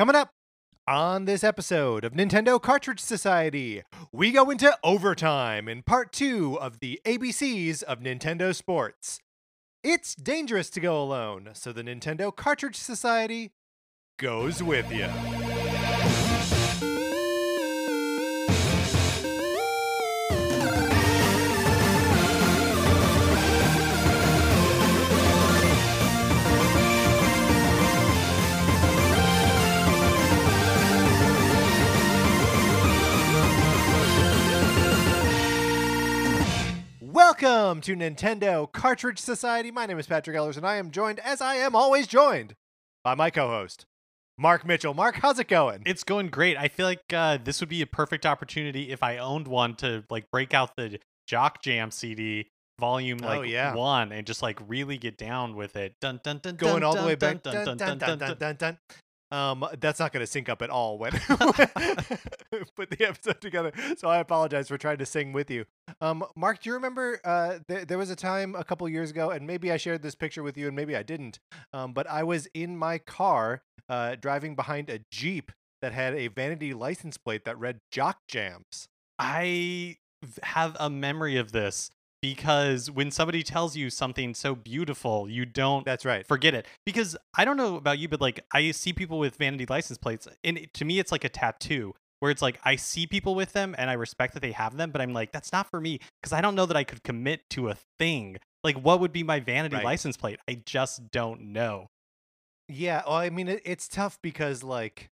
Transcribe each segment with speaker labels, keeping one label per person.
Speaker 1: Coming up on this episode of Nintendo Cartridge Society, we go into overtime in part two of the ABCs of Nintendo Sports. It's dangerous to go alone, so the Nintendo Cartridge Society goes with you. Welcome to Nintendo Cartridge Society. My name is Patrick Ellers, and I am joined, as I am always joined, by my co-host, Mark Mitchell. Mark, how's it going?
Speaker 2: It's going great. I feel like uh, this would be a perfect opportunity if I owned one to like break out the Jock Jam CD volume
Speaker 1: Oh,
Speaker 2: like
Speaker 1: yeah.
Speaker 2: one and just like really get down with it. Dun dun dun
Speaker 1: going
Speaker 2: dun,
Speaker 1: all the way back.
Speaker 2: dun,
Speaker 1: Dun,
Speaker 2: dun,
Speaker 1: dun,
Speaker 2: dun,
Speaker 1: dun,
Speaker 2: dun,
Speaker 1: dun, dun. Um, that's not going to sync up at all when put the episode together. So I apologize for trying to sing with you. Um, Mark, do you remember? Uh, there, there was a time a couple years ago, and maybe I shared this picture with you, and maybe I didn't. Um, but I was in my car, uh, driving behind a Jeep that had a vanity license plate that read Jock Jams.
Speaker 2: I have a memory of this because when somebody tells you something so beautiful, you don't
Speaker 1: That's right.
Speaker 2: forget it because I don't know about you, but like I see people with vanity license plates, and it- to me, it's like a tattoo where it's like I see people with them and I respect that they have them, but I'm like, that's not for me because I don't know that I could commit to a thing. Like, what would be my vanity
Speaker 1: Right.
Speaker 2: license plate? I just don't know.
Speaker 1: Yeah, well, I mean, it, it's tough because, like,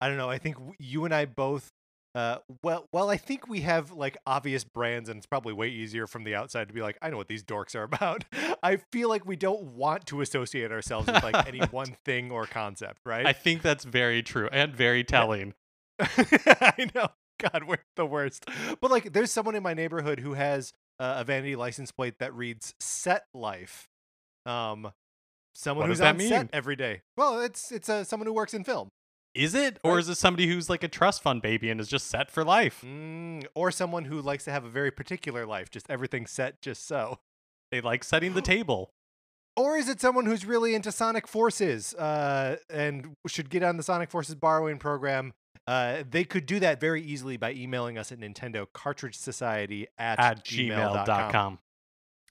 Speaker 1: I don't know. I think you and I both, uh, well, well, I think we have like obvious brands, and it's probably way easier from the outside to be like, I know what these dorks are about. I feel like we don't want to associate ourselves with like any one thing or concept, right?
Speaker 2: I think that's very true and very telling.
Speaker 1: I know. God, we're the worst. But like, there's someone in my neighborhood who has uh, a vanity license plate that reads "Set Life." Um, someone
Speaker 2: What
Speaker 1: who's on set every day. Well, it's it's uh, someone who works in film.
Speaker 2: Is it, or
Speaker 1: Right.
Speaker 2: is it somebody who's like a trust fund baby and is just set for life?
Speaker 1: Mm, or someone who likes to have a very particular life, just everything set just so.
Speaker 2: They like setting the table.
Speaker 1: Or is it someone who's really into Sonic Forces uh, and should get on the Sonic Forces borrowing program? Uh, they could do that very easily by emailing us at Nintendo Cartridge Society at,
Speaker 2: At
Speaker 1: gmail.com.
Speaker 2: gmail.com.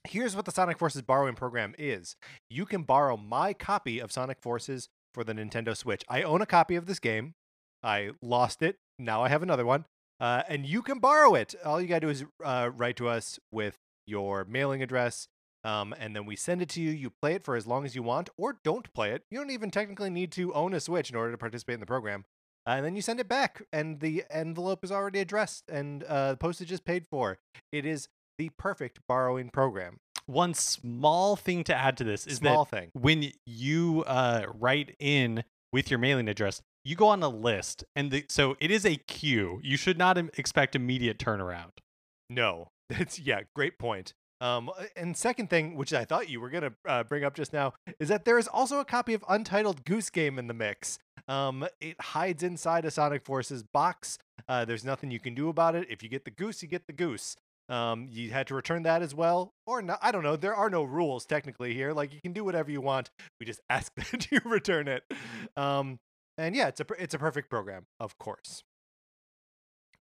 Speaker 1: Here's what the Sonic Forces borrowing program is you can borrow my copy of Sonic Forces for the Nintendo Switch. I own a copy of this game. I lost it. Now I have another one. Uh, and you can borrow it. All you got to do is uh, write to us with your mailing address. Um, and then we send it to you. You play it for as long as you want, or don't play it. You don't even technically need to own a Switch in order to participate in the program. Uh, and then you send it back, and the envelope is already addressed, and uh, the postage is paid for. It is the perfect borrowing program.
Speaker 2: One small thing to add to this is
Speaker 1: Small
Speaker 2: that
Speaker 1: thing.
Speaker 2: when you uh, write in with your mailing address, you go on a list, and the, so it is a queue. You should not expect immediate turnaround.
Speaker 1: No, that's yeah, great point. Um, uh, and second thing, which I thought you were gonna uh, bring up just now, is that there is also a copy of Untitled Goose Game in the mix. Um, it hides inside a Sonic Forces box. Uh, there's nothing you can do about it. If you get the goose, you get the goose. Um, you had to return that as well, or not. I don't know. There are no rules technically here. Like you can do whatever you want. We just ask that you return it. Um, and yeah, it's a it's a perfect program, of course.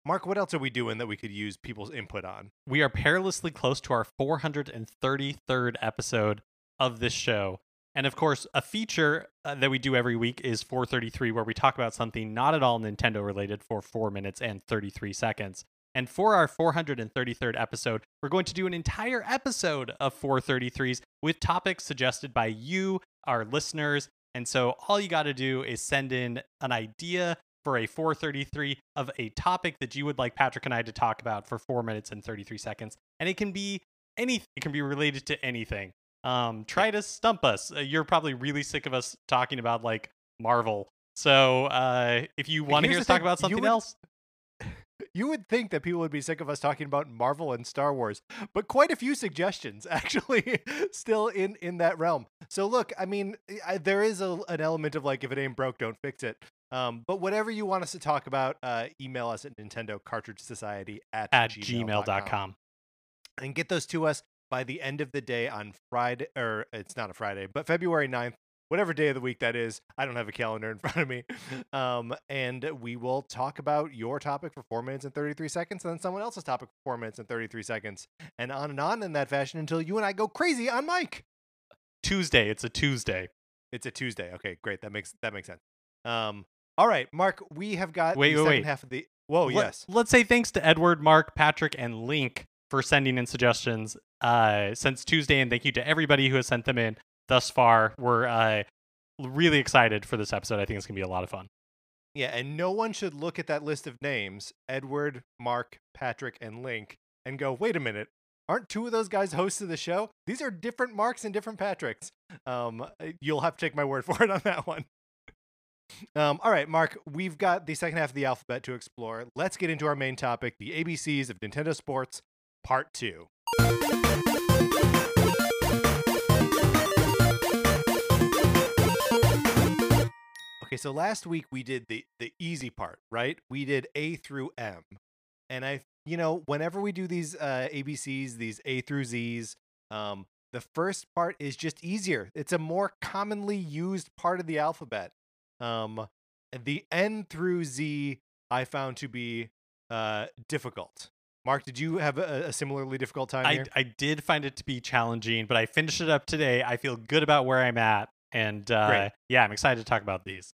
Speaker 1: Mark, what else are we doing that we could use people's input on?
Speaker 2: We are perilously close to our 433rd episode of this show. And of course, a feature uh, that we do every week is 433, where we talk about something not at all Nintendo related for 4 minutes and 33 seconds. And for our 433rd episode, we're going to do an entire episode of 433s with topics suggested by you, our listeners. And so all you got to do is send in an idea for a 433 of a topic that you would like Patrick and I to talk about for 4 minutes and 33 seconds. And it can be anything, it can be related to anything. Um, try to stump us. Uh, you're probably really sick of us talking about like Marvel. So uh, if you want to hear us talk about something
Speaker 1: would-
Speaker 2: else,
Speaker 1: You would think that people would be sick of us talking about Marvel and Star Wars, but quite a few suggestions actually still in in that realm. So look, I mean, I, there is a, an element of like if it ain't broke, don't fix it. Um, but whatever you want us to talk about, uh, email us at Nintendo Cartridge Society at,
Speaker 2: at
Speaker 1: gmail.com.
Speaker 2: gmail.com.
Speaker 1: and get those to us by the end of the day on Friday, or it's not a Friday, but February 9th whatever day of the week that is. I don't have a calendar in front of me. Um, and we will talk about your topic for four minutes and 33 seconds, and then someone else's topic for four minutes and 33 seconds, and on and on in that fashion until you and I go crazy on mic.
Speaker 2: Tuesday. It's a Tuesday.
Speaker 1: It's a Tuesday. Okay, great. That makes that makes sense. Um, all right, Mark, we have got
Speaker 2: Wait,
Speaker 1: the
Speaker 2: wait,
Speaker 1: second
Speaker 2: wait.
Speaker 1: half of the. Whoa,
Speaker 2: Let-
Speaker 1: yes.
Speaker 2: Let's say thanks to Edward, Mark, Patrick, and Link for sending in suggestions uh, since Tuesday, and thank you to everybody who has sent them in thus far. We're uh, really excited for this episode. I think it's gonna be a lot of fun.
Speaker 1: Yeah, and no one should look at that list of names, Edward, Mark, Patrick, and Link, and go, wait a minute, aren't two of those guys hosts of the show? These are different Marks and different Patricks. Um, you'll have to take my word for it on that one. Um, all right, Mark, we've got the second half of the alphabet to explore. Let's get into our main topic, the ABCs of Nintendo Sports, Part 2. Okay, so last week we did the the easy part, right? We did A through M. And I you know, whenever we do these uh ABCs, these A through Zs, um the first part is just easier. It's a more commonly used part of the alphabet. Um the N through Z I found to be uh difficult. Mark, did you have a, a similarly difficult time
Speaker 2: I? I did find it to be challenging, but I finished it up today. I feel good about where I'm at, and uh, yeah, I'm excited to talk about these.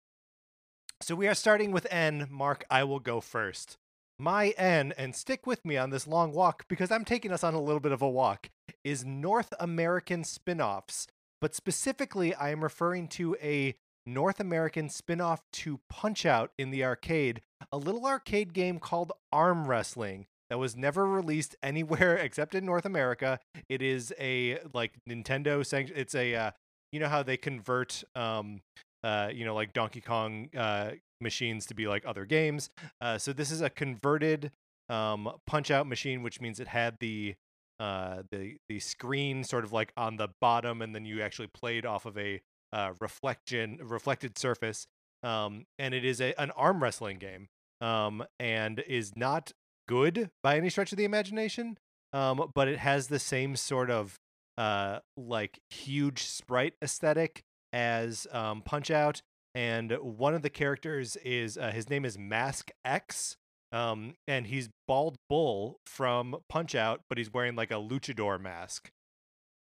Speaker 1: So we are starting with N. Mark, I will go first. My N, and stick with me on this long walk because I'm taking us on a little bit of a walk, is North American spin offs. But specifically, I am referring to a North American spin off to Punch Out in the arcade, a little arcade game called Arm Wrestling that was never released anywhere except in North America. It is a like Nintendo sanction. It's a uh, you know how they convert um uh you know like Donkey Kong uh machines to be like other games. Uh, so this is a converted um Punch Out machine, which means it had the uh the the screen sort of like on the bottom, and then you actually played off of a uh, reflection reflected surface. Um, and it is a, an arm wrestling game. Um, and is not good by any stretch of the imagination. Um, but it has the same sort of uh like huge sprite aesthetic as um Punch Out. And one of the characters is uh, his name is Mask X. Um, and he's Bald Bull from Punch Out, but he's wearing like a luchador mask.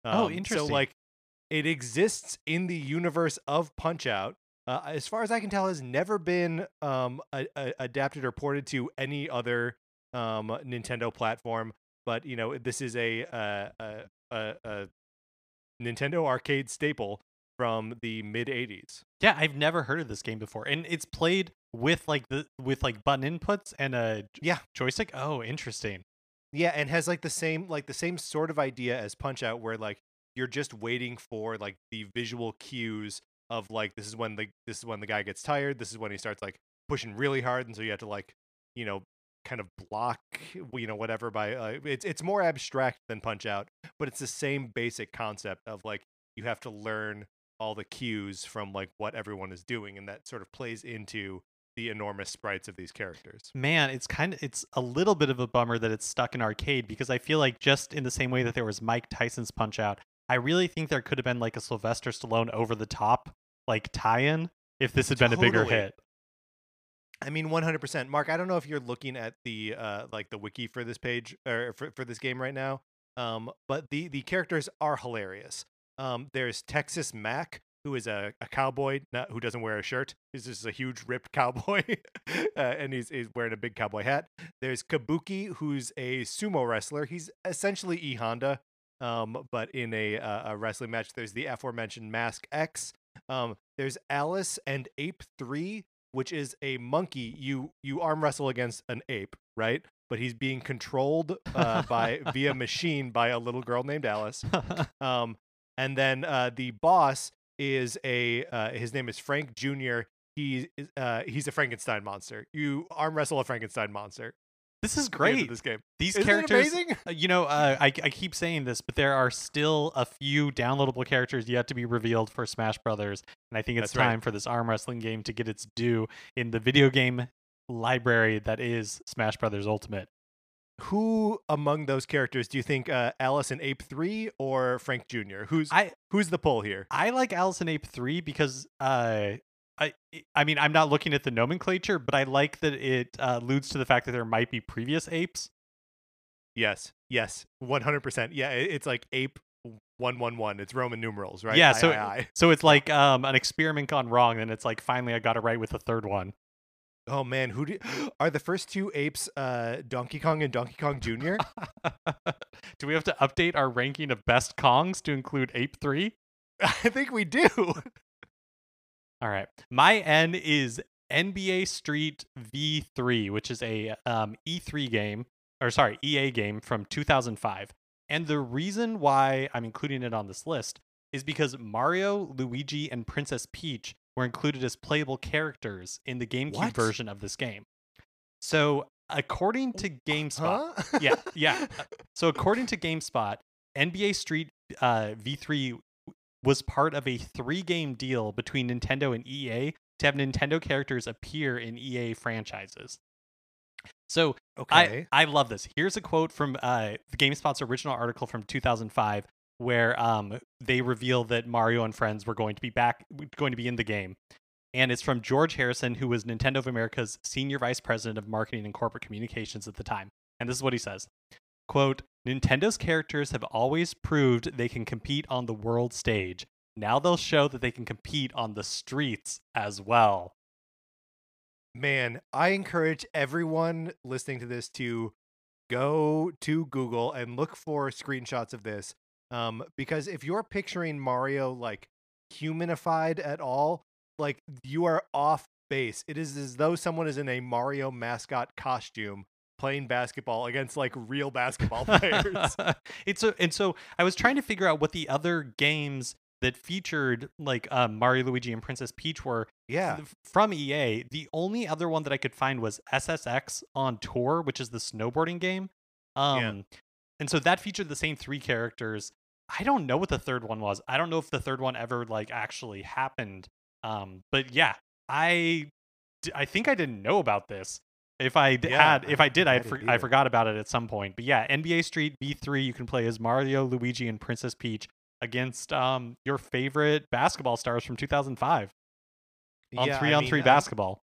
Speaker 2: Oh,
Speaker 1: Um,
Speaker 2: interesting.
Speaker 1: So like it exists in the universe of Punch Out. Uh, as far as I can tell, has never been um, a, a- adapted or ported to any other um, Nintendo platform. But you know, this is a uh, a, a, a Nintendo arcade staple from the mid '80s.
Speaker 2: Yeah, I've never heard of this game before, and it's played with like the with like button inputs and a
Speaker 1: Yeah.
Speaker 2: joystick. Oh, interesting.
Speaker 1: Yeah, and has like the same like the same sort of idea as Punch Out, where like you're just waiting for like the visual cues of like this is when the this is when the guy gets tired, this is when he starts like pushing really hard, and so you have to like you know kind of block you know whatever by uh, it's it's more abstract than Punch Out, but it's the same basic concept of like you have to learn all the cues from like what everyone is doing, and that sort of plays into the enormous sprites of these characters.
Speaker 2: Man, it's kind of it's a little bit of a bummer that it's stuck in arcade because I feel like just in the same way that there was Mike Tyson's Punch Out, I really think there could have been like a Sylvester Stallone over the top like tie-in if this had been a bigger hit.
Speaker 1: I mean, one hundred percent, Mark. I don't know if you're looking at the uh like the wiki for this page or for for this game right now. Um, but the the characters are hilarious. Um, there's Texas Mac, who is a, a cowboy, not who doesn't wear a shirt. He's just a huge ripped cowboy, uh, and he's he's wearing a big cowboy hat. There's Kabuki, who's a sumo wrestler. He's essentially E Honda, um, but in a uh, a wrestling match. There's the aforementioned Mask X. Um, there's Alice and Ape Three, which is a monkey. You you arm wrestle against an ape, right? But he's being controlled uh, by via machine by a little girl named Alice. Um, and then uh, the boss is a uh, his name is Frank Jr. He uh, he's a Frankenstein monster. You arm wrestle a Frankenstein monster.
Speaker 2: this is great.
Speaker 1: This game.
Speaker 2: These
Speaker 1: Isn't
Speaker 2: characters
Speaker 1: amazing?
Speaker 2: Uh, You know, uh, I, I keep saying this, but there are still a few downloadable characters yet to be revealed for Smash Brothers, and I think it's
Speaker 1: That's right.
Speaker 2: time for this arm wrestling game to get its due in the video game library that is Smash Brothers Ultimate.
Speaker 1: Who among those characters do you think uh, Alice in Ape Three or Frank Jr.? Who's
Speaker 2: I
Speaker 1: who's the pull here?
Speaker 2: I like Alice in Ape three because uh. I, I mean, I'm not looking at the nomenclature, but I like that it uh, alludes to the fact that there might be previous apes.
Speaker 1: Yes, yes, one hundred percent. Yeah, it's like Ape one one one. It's Roman numerals, right?
Speaker 2: Yeah,
Speaker 1: I,
Speaker 2: so
Speaker 1: I, I.
Speaker 2: so it's like um, an experiment gone wrong, and it's like finally I got it right with the third one.
Speaker 1: Oh man, who do, are the first two apes? Uh, Donkey Kong and Donkey Kong Jr.
Speaker 2: do we have to update our ranking of best Kongs to include Ape 3?
Speaker 1: I think we do.
Speaker 2: All right. My N is NBA Street V3, which is a um, E3 game, or sorry, EA game from 2005. And the reason why I'm including it on this list is because Mario, Luigi, and Princess Peach were included as playable characters in the GameCube
Speaker 1: What?
Speaker 2: version of this game. So, according to GameSpot,
Speaker 1: Huh?
Speaker 2: yeah, yeah. So according to GameSpot, NBA Street uh, V3 was part of a three-game deal between Nintendo and EA to have Nintendo characters appear in EA franchises. So
Speaker 1: okay.
Speaker 2: I, I love this. Here's a quote from uh, GameSpot's original article from 2005, where um, they reveal that Mario and friends were going to be back, going to be in the game. And it's from George Harrison, who was Nintendo of America's senior vice president of marketing and corporate communications at the time. And this is what he says quote nintendo's characters have always proved they can compete on the world stage now they'll show that they can compete on the streets as well
Speaker 1: Man, I encourage everyone listening to this to go to Google and look for screenshots of this. Um, because if you're picturing Mario like humanified at all, like you are off base. It is as though someone is in a Mario mascot costume playing basketball against like real basketball players.
Speaker 2: it's a, and so I was trying to figure out what the other games that featured like um, Mario, Luigi, and Princess Peach were
Speaker 1: yeah.
Speaker 2: f- from EA. The only other one that I could find was SSX on Tour, which is the snowboarding game. Um,
Speaker 1: Yeah.
Speaker 2: and so that featured the same three characters. I don't know what the third one was. I don't know if the third one ever like actually happened. Um, but yeah, I I think I didn't know about this. If I d-
Speaker 1: Yeah,
Speaker 2: had, if I did,
Speaker 1: I
Speaker 2: I
Speaker 1: didn't
Speaker 2: for- I forgot about it at some point. But yeah, NBA Street V3, you can play as Mario, Luigi, and Princess Peach against um your favorite basketball stars from 2005 on
Speaker 1: Yeah,
Speaker 2: three
Speaker 1: I
Speaker 2: on
Speaker 1: mean,
Speaker 2: three basketball.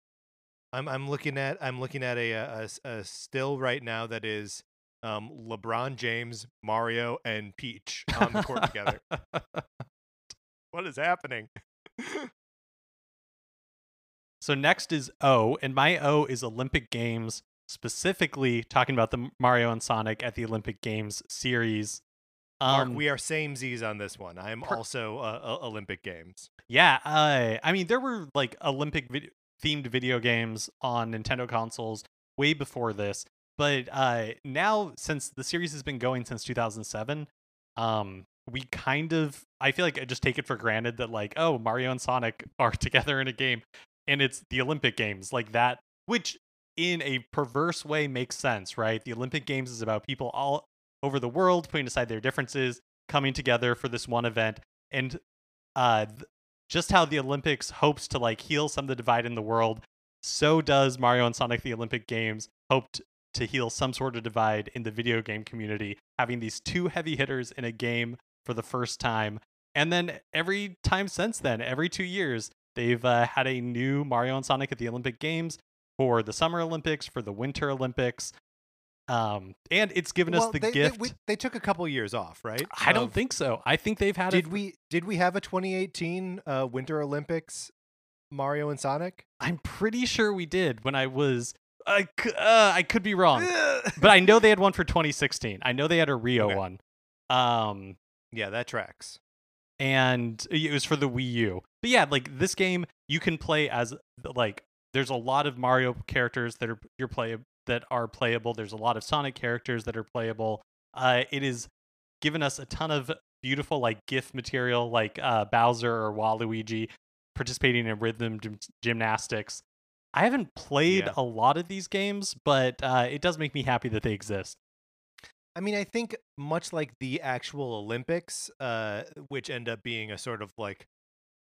Speaker 1: I'm I'm looking at I'm looking at a a still right now that is um, LeBron James, Mario, and Peach on the court together. What is happening?
Speaker 2: So next is O, and my O is Olympic Games, specifically talking about the Mario and Sonic at the Olympic Games series.
Speaker 1: Mark,
Speaker 2: Um,
Speaker 1: we are same Z's on this one. I am
Speaker 2: per-
Speaker 1: also uh, uh, Olympic Games.
Speaker 2: Yeah, uh, I mean, there were like Olympic vid- themed video games on Nintendo consoles way before this, but uh, now since the series has been going since 2007, um, we kind of I feel like I just take it for granted that like oh Mario and Sonic are together in a game, and it's the Olympic Games like that, which in a perverse way makes sense, right? The Olympic Games is about people all over the world putting aside their differences, coming together for this one event, and uh, th- just how the Olympics hopes to like heal some of the divide in the world, so does Mario and Sonic the Olympic Games hope t- to heal some sort of divide in the video game community, having these two heavy hitters in a game for the first time. And then every time since then, every two years, they've uh, had a new Mario and Sonic at the Olympic Games for the Summer Olympics, for the Winter Olympics. Um, and it's given us the
Speaker 1: they,
Speaker 2: gift.
Speaker 1: They, we, they took a couple years off, right?
Speaker 2: I don't think so. I think they've had
Speaker 1: Did
Speaker 2: a
Speaker 1: we did we have a 2018 uh, Winter Olympics Mario and Sonic?
Speaker 2: I'm pretty sure we did when I was. I, c- uh, I could be wrong, but I know they had one for 2016. I know they had a Rio
Speaker 1: Okay.
Speaker 2: one, um,
Speaker 1: yeah, that tracks.
Speaker 2: and it was for the Wii U. But yeah, like this game, you can play as like. There's a lot of Mario characters that are you're play that are playable. There's a lot of Sonic characters that are playable. Uh, it is given us a ton of beautiful like GIF material, like uh, Bowser or Waluigi participating in rhythm gym- gymnastics. I haven't played
Speaker 1: Yeah.
Speaker 2: a lot of these games, but uh, it does make me happy that they exist.
Speaker 1: I mean, I think much like the actual Olympics, uh, which end up being a sort of like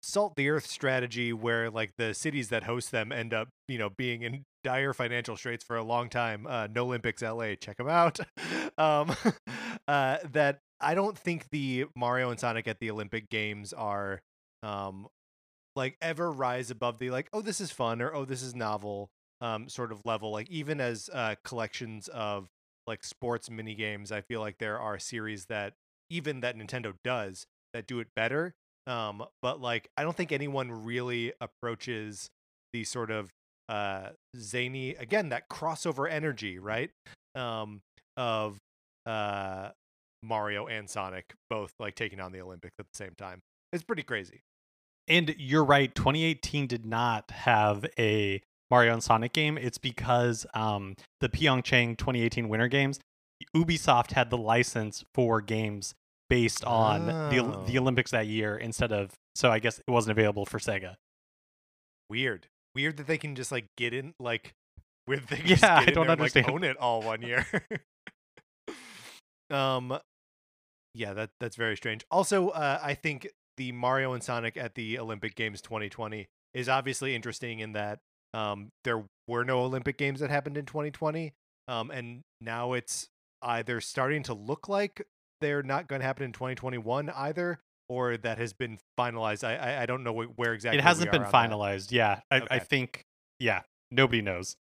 Speaker 1: salt the earth strategy where like the cities that host them end up you know being in dire financial straits for a long time uh no olympics la check them out um uh that i don't think the mario and sonic at the olympic games are um like ever rise above the like oh this is fun or oh this is novel um sort of level like even as uh collections of like sports mini games i feel like there are series that even that nintendo does that do it better um but like i don't think anyone really approaches the sort of uh zany again that crossover energy right um of uh mario and sonic both like taking on the olympics at the same time. It's pretty crazy
Speaker 2: And you're right, 2018 did not have a Mario and Sonic game. It's because um, the Pyeongchang 2018 Winter Games, Ubisoft had the license for games based on the the
Speaker 1: Oh.
Speaker 2: Olympics that year instead of so I guess it wasn't available for Sega.
Speaker 1: weird weird that they can just like get in like weird can
Speaker 2: Yeah,
Speaker 1: just get
Speaker 2: I don't
Speaker 1: there and, like,
Speaker 2: understand.
Speaker 1: own it all one year um yeah that that's very strange also uh i think the mario and sonic at the olympic games 2020 is obviously interesting in that um there were no olympic games that happened in 2020 um and now it's either starting to look like they're not going to happen in 2021 either or that has been finalized i i, I don't know where exactly
Speaker 2: it hasn't been
Speaker 1: on that.
Speaker 2: finalized. Yeah, I, I think yeah, nobody knows.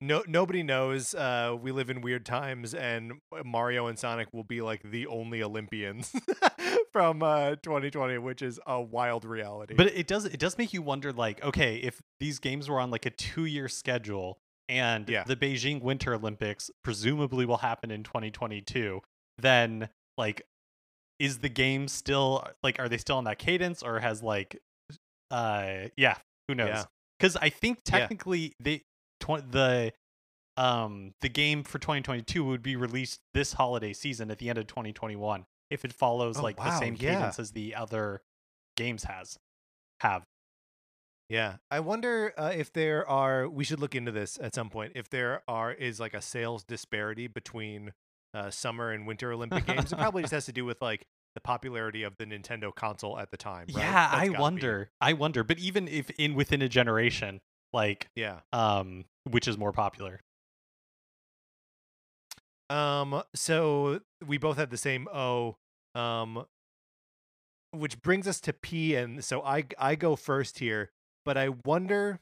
Speaker 1: no nobody knows uh we live in weird times and mario and sonic will be like the only olympians from uh 2020 which is a wild reality
Speaker 2: But it does it does make you wonder like okay, if these games were on like a 2-year schedule and
Speaker 1: Yeah.
Speaker 2: the Beijing Winter Olympics presumably will happen in 2022, then like is the game still like are they still on that cadence or has like uh yeah, who knows?
Speaker 1: Yeah.
Speaker 2: Cuz I think
Speaker 1: Yeah.
Speaker 2: technically they tw- the um the game for 2022 would be released this holiday season at the end of 2021 if it follows
Speaker 1: Oh,
Speaker 2: like the same
Speaker 1: yeah.
Speaker 2: cadence as the other games has have
Speaker 1: yeah i wonder uh, if there are we should look into this at some point if there are is like a sales disparity between uh summer and winter olympic games it probably just has to do with like the popularity of the nintendo console at the time right?
Speaker 2: Yeah,
Speaker 1: That's
Speaker 2: I
Speaker 1: gotta be-
Speaker 2: wonder. I wonder. But even if in within a generation, like
Speaker 1: yeah
Speaker 2: um, which is more popular?
Speaker 1: Um, so we both had the same O. Um, which brings us to P, and so I I go first here. But I wonder,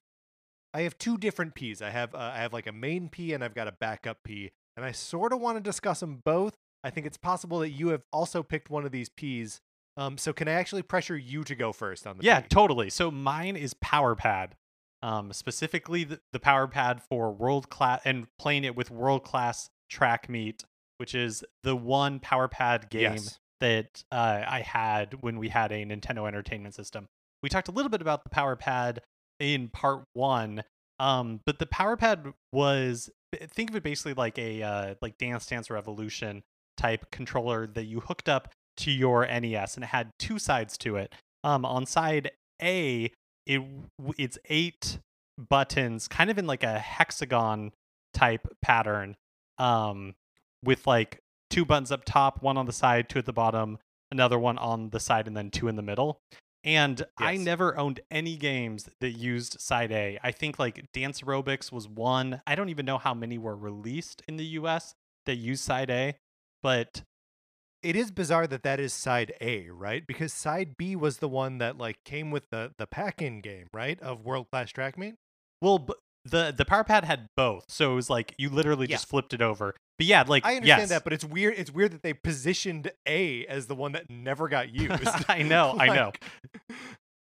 Speaker 1: I have two different P's. I have uh, I have like a main P and I've got a backup P, and I sort of want to discuss them both. I think it's possible that you have also picked one of these P's. Um, so can I actually pressure you to go first on the
Speaker 2: Yeah,
Speaker 1: P?
Speaker 2: totally. So mine is Power Pad. Um, specifically the, the Power Pad for world class and playing it with world class track meet, which is the one Power Pad game
Speaker 1: Yes.
Speaker 2: that uh, I had when we had a Nintendo Entertainment System. We talked a little bit about the Power Pad in part one, um, but the Power Pad was think of it basically like a uh, like Dance Dance Revolution type controller that you hooked up to your NES, and it had two sides to it. Um, on side A, it it's eight buttons, kind of in like a hexagon type pattern, um, with like two buttons up top, one on the side, two at the bottom, another one on the side, and then two in the middle. And I never owned any games that used side A. I think like Dance Aerobics was one. I don't even know how many were released in the US that use side A, but
Speaker 1: it is bizarre that that is side A, right? Because side B was the one that like came with the the pack-in game, right? Of World Class Track Meet.
Speaker 2: Well, b- the the power pad had both, so it was like you literally
Speaker 1: Yeah.
Speaker 2: just flipped it over. But yeah, like
Speaker 1: I understand
Speaker 2: yes.
Speaker 1: that, but it's weird. It's weird that they positioned A as the one that never got used.
Speaker 2: I know, I know.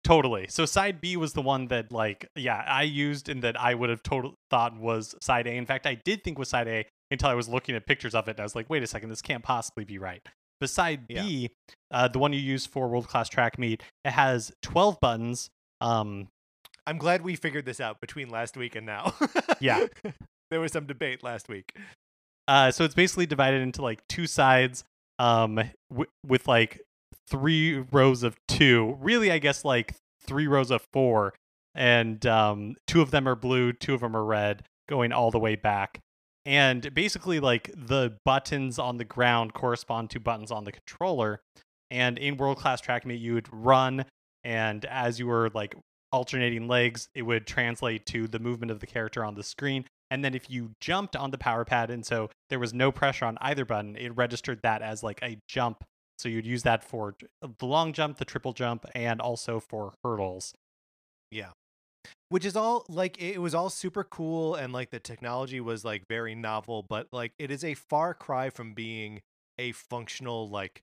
Speaker 2: Totally. So side B was the one that like yeah I used and that I would have total thought was side A. In fact, I did think was side A until I was looking at pictures of it and I was like, wait a second, this can't possibly be right. But side
Speaker 1: Yeah.
Speaker 2: B, uh, the one you use for world class track meet, it has twelve buttons. Um,
Speaker 1: I'm glad we figured this out between last week and now.
Speaker 2: Yeah.
Speaker 1: there was some debate last week.
Speaker 2: Uh, so it's basically divided into like two sides, um, w- with like three rows of two. Really, I guess like three rows of four, and um, two of them are blue, two of them are red, going all the way back. And basically, like the buttons on the ground correspond to buttons on the controller. And in World Class Track Meet, you would run and as you were like alternating legs, it would translate to the movement of the character on the screen. And then if you jumped on the power pad, and so there was no pressure on either button, it registered that as like a jump. So you'd use that for the long jump, the triple jump, and also for hurdles.
Speaker 1: Yeah. Which is all like it was all super cool and like the technology was like very novel, but like it is a far cry from being a functional like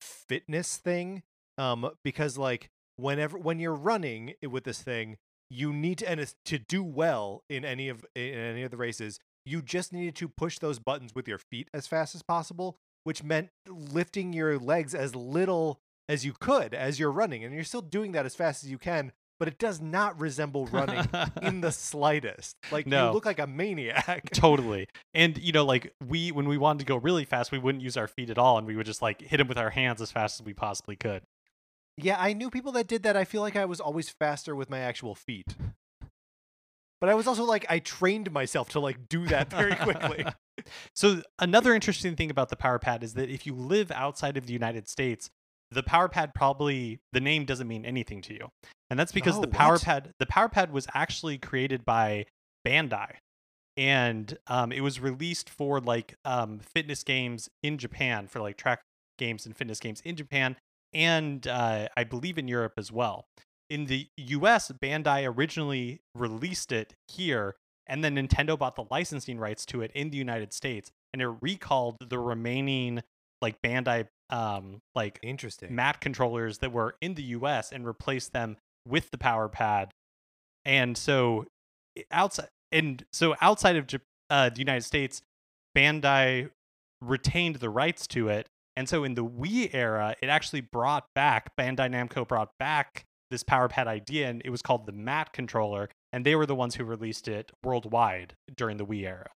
Speaker 1: fitness thing. Um, because like whenever when you're running eh, with this thing, you need to and it's, to do well in any of in any of the races, you just needed to push those buttons with your feet as fast as possible, which meant lifting your legs as little as you could as you're running, and you're still doing that as fast as you can. But it does not resemble running in the slightest. Like
Speaker 2: No.
Speaker 1: you look like a maniac.
Speaker 2: totally. And you know, like we when we wanted to go really fast, we wouldn't use our feet at all, and we would just like hit them with our hands as fast as we possibly could.
Speaker 1: Yeah, I knew people that did that. I feel like I was always faster with my actual feet. But I was also like I trained myself to like do that very quickly.
Speaker 2: so another interesting thing about the power pad is that if you live outside of the United States, the power pad probably the name doesn't mean anything to you. And that's because
Speaker 1: Oh,
Speaker 2: the power
Speaker 1: what?
Speaker 2: pad the power pad was actually created by Bandai. And um, it was released for like um, fitness games in Japan for like track games and fitness games in Japan and uh, I believe in Europe as well. In the US, Bandai originally released it here, and then Nintendo bought the licensing rights to it in the United States, and it recalled the remaining like Bandai um like
Speaker 1: Interesting.
Speaker 2: mat controllers that were in the US and replaced them with the power pad. And so outside and so outside of uh, the United States, Bandai retained the rights to it. And so in the Wii era, it actually brought back Bandai Namco brought back this power pad idea and it was called the mat controller and they were the ones who released it worldwide during the Wii era.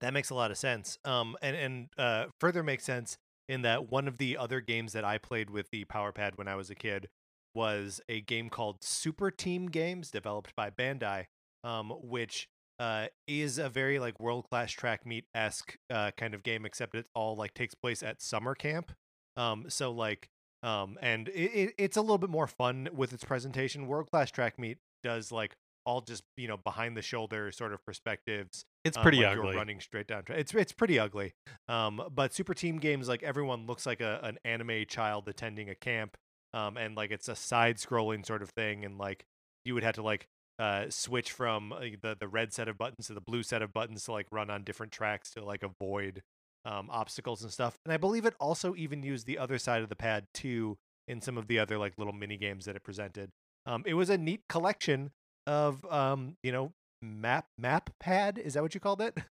Speaker 1: That makes a lot of sense. Um, and and uh, further makes sense in that one of the other games that I played with the Power Pad when I was a kid was a game called Super Team Games, developed by Bandai, um, which uh, is a very like world class track meet esque uh, kind of game, except it all like takes place at summer camp. Um, so like, um, and it, it, it's a little bit more fun with its presentation. World class track meet does like all just you know behind the shoulder sort of perspectives
Speaker 2: It's
Speaker 1: um,
Speaker 2: pretty
Speaker 1: like
Speaker 2: ugly.
Speaker 1: You're running straight down. tra- It's it's pretty ugly. Um, but super team games like everyone looks like a an anime child attending a camp. Um, and like it's a side scrolling sort of thing, and like you would have to like uh switch from uh, the the red set of buttons to the blue set of buttons to like run on different tracks to like avoid um obstacles and stuff. And I believe it also even used the other side of the pad too in some of the other like little mini games that it presented. Um, it was a neat collection of um, you know, map map pad. Is that what you called it?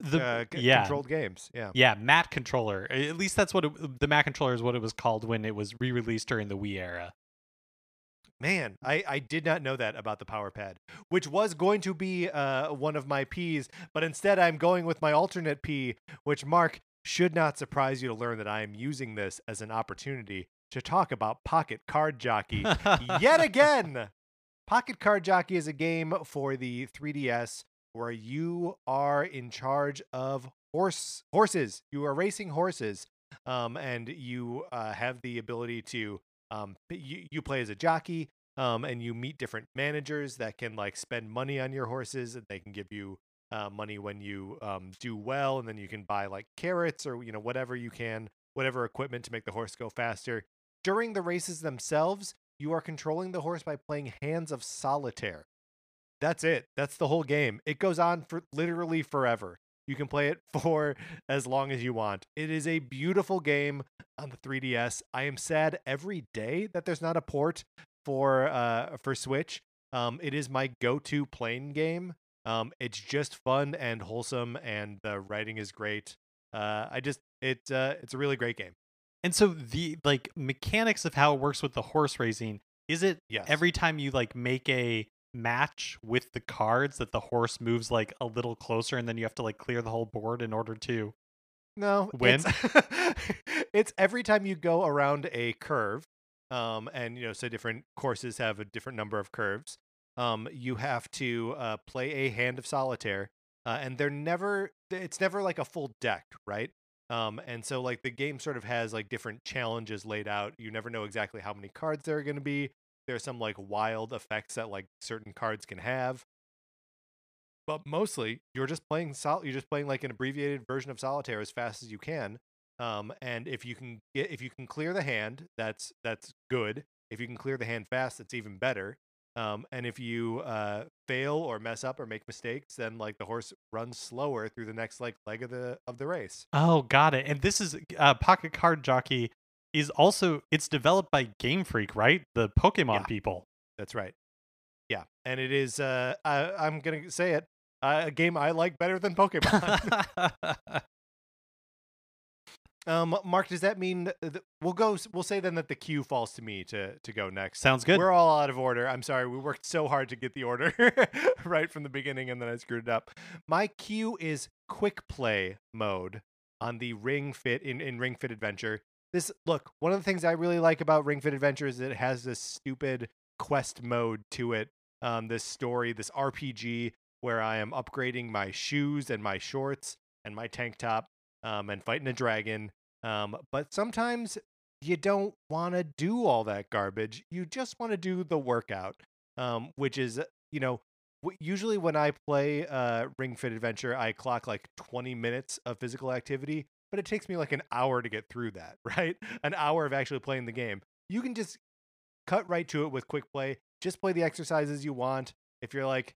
Speaker 2: The
Speaker 1: uh, c-
Speaker 2: yeah.
Speaker 1: controlled games. Yeah.
Speaker 2: Yeah, Mat controller. At least that's what it, the Mat controller is what it was called when it was re-released during the Wii era.
Speaker 1: Man, I, I did not know that about the power pad, which was going to be uh, one of my P's, but instead I'm going with my alternate P, which Mark should not surprise you to learn that I am using this as an opportunity to talk about Pocket Card Jockey yet again. Pocket Card Jockey is a game for the 3DS where you are in charge of horse horses. You are racing horses, um, and you uh, have the ability to um, you, you play as a jockey, um, and you meet different managers that can like spend money on your horses, and they can give you uh, money when you um, do well, and then you can buy like carrots or you know whatever you can, whatever equipment to make the horse go faster. During the races themselves, you are controlling the horse by playing hands of solitaire. That's it. That's the whole game. It goes on for literally forever. You can play it for as long as you want. It is a beautiful game on the 3DS. I am sad every day that there's not a port for uh for Switch. Um it is my go-to playing game. Um it's just fun and wholesome and the writing is great. Uh I just it uh it's a really great game.
Speaker 2: And so the like mechanics of how it works with the horse racing is it
Speaker 1: Yes.
Speaker 2: every time you like make a match with the cards that the horse moves like a little closer and then you have to like clear the whole board in order to
Speaker 1: No,
Speaker 2: Win?
Speaker 1: It's, it's every time you go around a curve, um, and you know, so different courses have a different number of curves. Um, you have to uh, play a hand of solitaire, uh, and they're never. It's never like a full deck, right? Um, and so like the game sort of has like different challenges laid out. You never know exactly how many cards there are going to be. There's some like wild effects that like certain cards can have. But mostly you're just playing sol- you're just playing like an abbreviated version of solitaire as fast as you can. Um, and if you can get if you can clear the hand, that's that's good. If you can clear the hand fast, that's even better. Um, and if you uh, fail or mess up or make mistakes, then like the horse runs slower through the next like leg of the of the race.
Speaker 2: Oh, got it. And this is uh, Pocket Card Jockey is also it's developed by Game Freak, right? The Pokemon
Speaker 1: Yeah.
Speaker 2: people.
Speaker 1: That's right. Yeah, and it is. Uh, I, I'm gonna say it. Uh, a game I like better than Pokemon. um, Mark, does that mean that we'll go? We'll say then that the queue falls to me to to go next.
Speaker 2: Sounds good.
Speaker 1: We're all out of order. I'm sorry. We worked so hard to get the order right from the beginning, and then I screwed it up. My queue is quick play mode on the Ring Fit in, in Ring Fit Adventure. This look, one of the things I really like about Ring Fit Adventure is it has this stupid quest mode to it. Um, this story, this RPG where I am upgrading my shoes and my shorts and my tank top, um, and fighting a dragon. Um, but sometimes you don't want to do all that garbage. You just want to do the workout, um, which is, you know, usually when I play uh, Ring Fit Adventure, I clock like 20 minutes of physical activity, but it takes me like an hour to get through that, right? An hour of actually playing the game. You can just cut right to it with quick play. Just play the exercises you want. If you're like,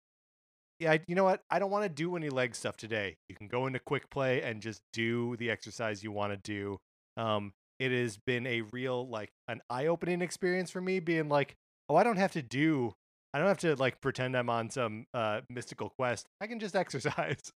Speaker 1: yeah, you know what? I don't want to do any leg stuff today. You can go into quick play and just do the exercise you want to do. Um, it has been a real like an eye-opening experience for me being like, oh, I don't have to do I don't have to like pretend I'm on some uh mystical quest. I can just exercise.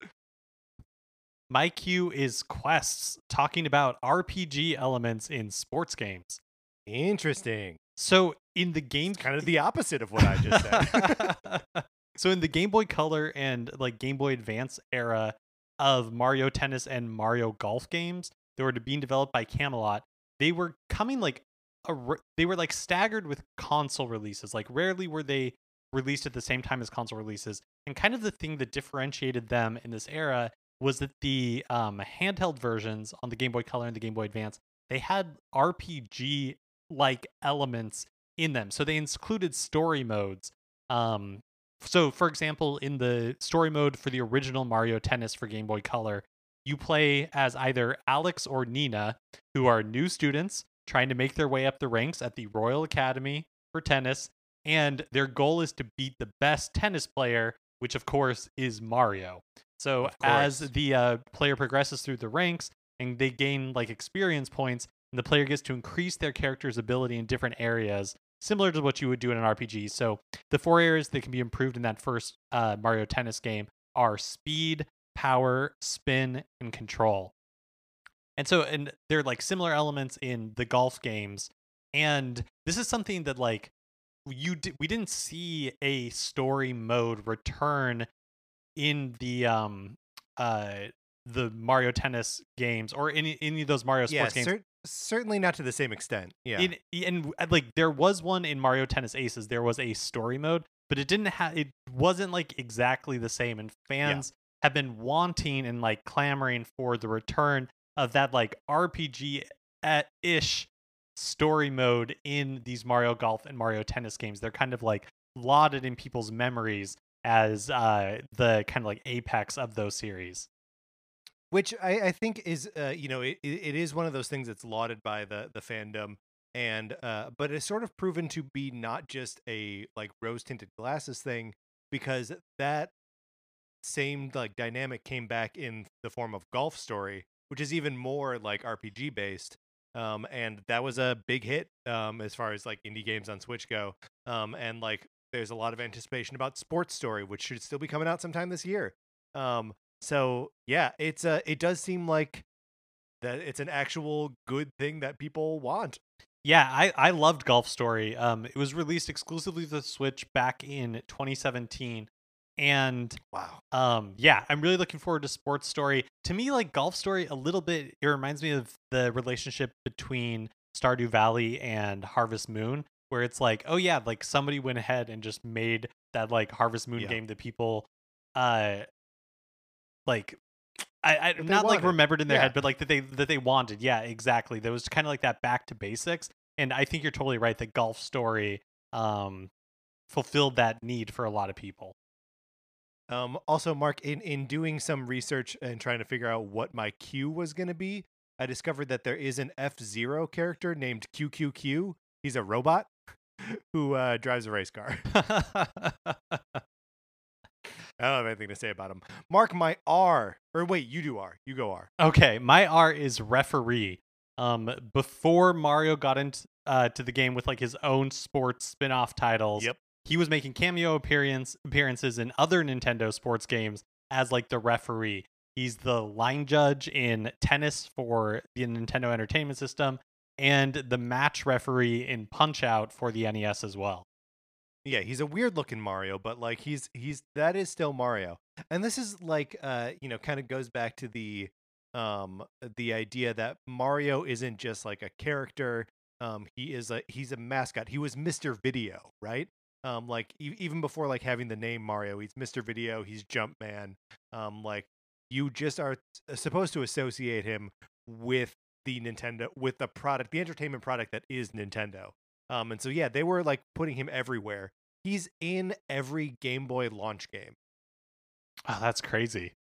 Speaker 2: My queue is quests talking about RPG elements in sports games.
Speaker 1: Interesting.
Speaker 2: So in the game
Speaker 1: It's kind of the opposite of what I just said.
Speaker 2: so in the Game Boy Color and like Game Boy Advance era of Mario Tennis and Mario Golf games that were being developed by Camelot, they were coming like a, r- they were like staggered with console releases. Like rarely were they released at the same time as console releases. And kind of the thing that differentiated them in this era was that the um, handheld versions on the Game Boy Color and the Game Boy Advance they had RPG like elements in them. So they included story modes. Um, so, for example, in the story mode for the original Mario Tennis for Game Boy Color, you play as either Alex or Nina, who are new students trying to make their way up the ranks at the Royal Academy for tennis. And their goal is to beat the best tennis player, which of course is Mario. So, as the uh, player progresses through the ranks and they gain like experience points, and the player gets to increase their character's ability in different areas, similar to what you would do in an RPG. So the four areas that can be improved in that first uh, Mario Tennis game are speed, power, spin, and control. And so, and they're like similar elements in the golf games. And this is something that like you di- we didn't see a story mode return in the um uh the Mario Tennis games or any any of those Mario
Speaker 1: yeah,
Speaker 2: sports games.
Speaker 1: cer- certainly not to the same extent. Yeah.
Speaker 2: In, and like there was one in Mario Tennis Aces. There was a story mode, but it didn't have. It wasn't like exactly the same. And fans have been wanting and like clamoring for the return of that like RPG ish story mode in these Mario Golf and Mario Tennis games. They're kind of like lauded in people's memories as uh the kind of like apex of those series.
Speaker 1: which I, I think is uh, you know it, it is one of those things that's lauded by the the fandom and uh, but it's sort of proven to be not just a like rose tinted glasses thing because that same like dynamic came back in the form of golf story which is even more like rpg based um, and that was a big hit um, as far as like indie games on switch go um, and like there's a lot of anticipation about sports story which should still be coming out sometime this year um, so yeah, it's uh it does seem like that it's an actual good thing that people want.
Speaker 2: Yeah, I, I loved Golf Story. Um, it was released exclusively the Switch back in 2017, and
Speaker 1: Wow.
Speaker 2: um, yeah, I'm really looking forward to Sports Story. To me, like Golf Story, a little bit, it reminds me of the relationship between Stardew Valley and Harvest Moon, where it's like, oh yeah, like somebody went ahead and just made that like Harvest Moon
Speaker 1: Yeah.
Speaker 2: game that people, uh, like I, I not like remembered in their
Speaker 1: Yeah.
Speaker 2: head, but like that they that they wanted. Yeah, exactly. There was kind of like that back to basics, and I think you're totally right. that golf story um, fulfilled that need for a lot of people.
Speaker 1: Um, also, Mark, in, in doing some research and trying to figure out what my Q was going to be, I discovered that there is an F Zero character named QQQ. He's a robot who uh, drives a race car. I don't have anything to say about him. Mark, my R. Or wait, you do R. You go R.
Speaker 2: okay, my R is referee. Um, before Mario got into uh, to the game with like his own sports spin-off titles,
Speaker 1: Yep.
Speaker 2: He was making cameo appearance appearances in other Nintendo sports games as like the referee. He's the line judge in tennis for the Nintendo Entertainment System and the match referee in Punch Out for the NES as well.
Speaker 1: Yeah, he's a weird looking Mario, but like he's he's that is still Mario. And this is like uh, you know, kind of goes back to the um the idea that Mario isn't just like a character. Um he is a he's a mascot. He was Mr. Video, right? Um like e- even before like having the name Mario, he's Mr. Video, he's Jumpman. Um like you just are supposed to associate him with the Nintendo with the product, the entertainment product that is Nintendo. Um, and so yeah, they were like putting him everywhere. He's in every Game Boy launch game,
Speaker 2: Oh, that's crazy.